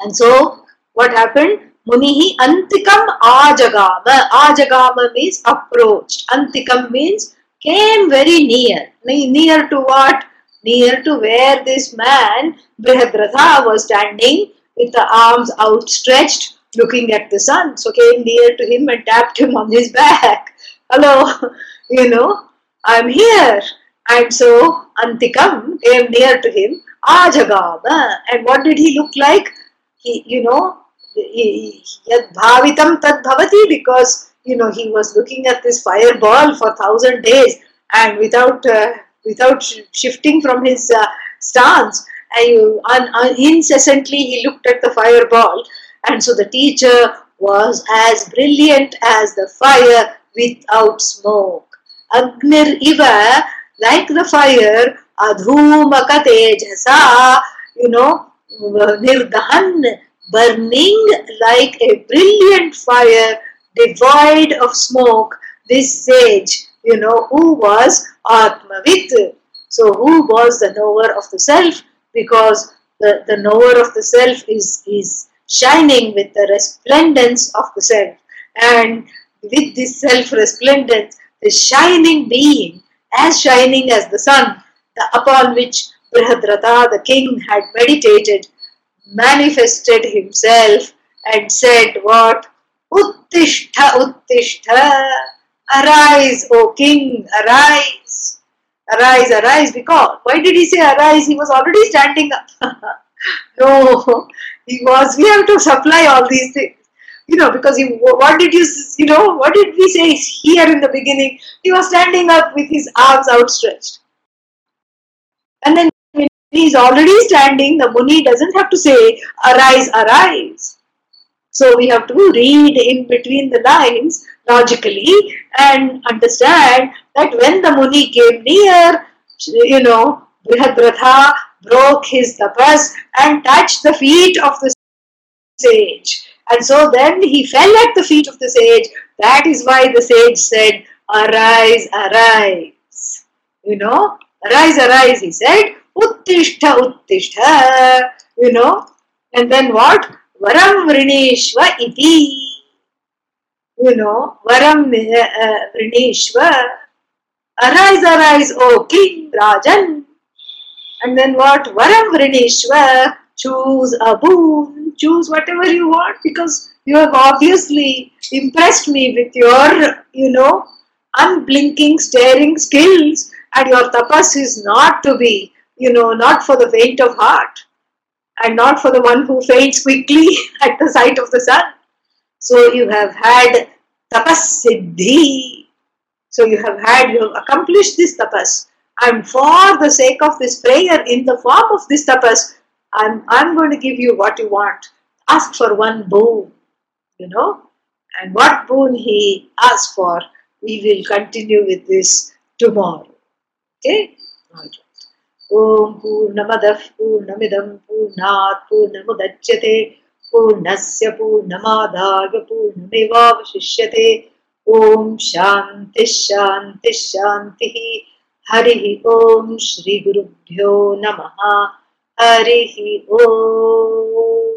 Speaker 1: and so what happened Munihi Antikam Ajagama. Ajagama means approached. Antikam means came very near. Near to what? Near to where this man, Brihadratha, was standing with the arms outstretched, looking at the sun. So came near to him and tapped him on his back. Hello, you know, I'm here. And so Antikam came near to him, Ajagama. And what did he look like? He, you know, yad bhavitam tad bhavati because you know he was looking at this fireball for thousand days and without uh, without shifting from his uh, stance. And incessantly he looked at the fireball. And so the teacher was as brilliant as the fire without smoke. Agnir iva like the fire adhumaka tejasa you know nirdahan burning like a brilliant fire devoid of smoke, this sage, you know, who was Atmavit. So, who was the knower of the self? Because the, the knower of the self is, is shining with the resplendence of the self. And with this self resplendence, the shining being, as shining as the sun, the, upon which Brihadratha, the king, had meditated, manifested himself and said what? Uttishtha, Uttishtha, arise, O king, arise. Arise, arise, because why did he say arise? He was already standing up. no, he was, we have to supply all these things. You know, because he, what did you, you know, what did we say here in the beginning? He was standing up with his arms outstretched. And then he is already standing, the Muni doesn't have to say, arise, arise. So we have to read in between the lines logically and understand that when the Muni came near, you know, Brihadratha broke his tapas and touched the feet of the sage. And so then he fell at the feet of the sage. That is why the sage said, Arise, arise. You know, arise, arise, he said. Uttishta, Uttishta, you know. And then what? Varam Vrineshva iti. You know, Varam uh, Vrineshva. Arise, arise, O King Rajan. And then what? Varam Vrineshva. Choose a boon. Choose whatever you want because you have obviously impressed me with your, you know, unblinking, staring skills, and your tapas is not to be you know, not for the faint of heart and not for the one who faints quickly at the sight of the sun. So you have had tapas siddhi. So you have had, you have accomplished this tapas. And for the sake of this prayer, in the form of this tapas, I'm, I'm going to give you what you want. Ask for one boon, you know. And what boon he asked for, we will continue with this tomorrow. Okay? All right. ॐ पूर्णमदः पूर्णमिदं पूर्णात् पूर्णमुदच्यते। पूर्णस्य पूर्णमादाय पूर्णमेवावशिष्यते। ॐ शांति शांति हरि हरिः ॐ श्रीगुरुभ्यो नमः। हरिः ॐ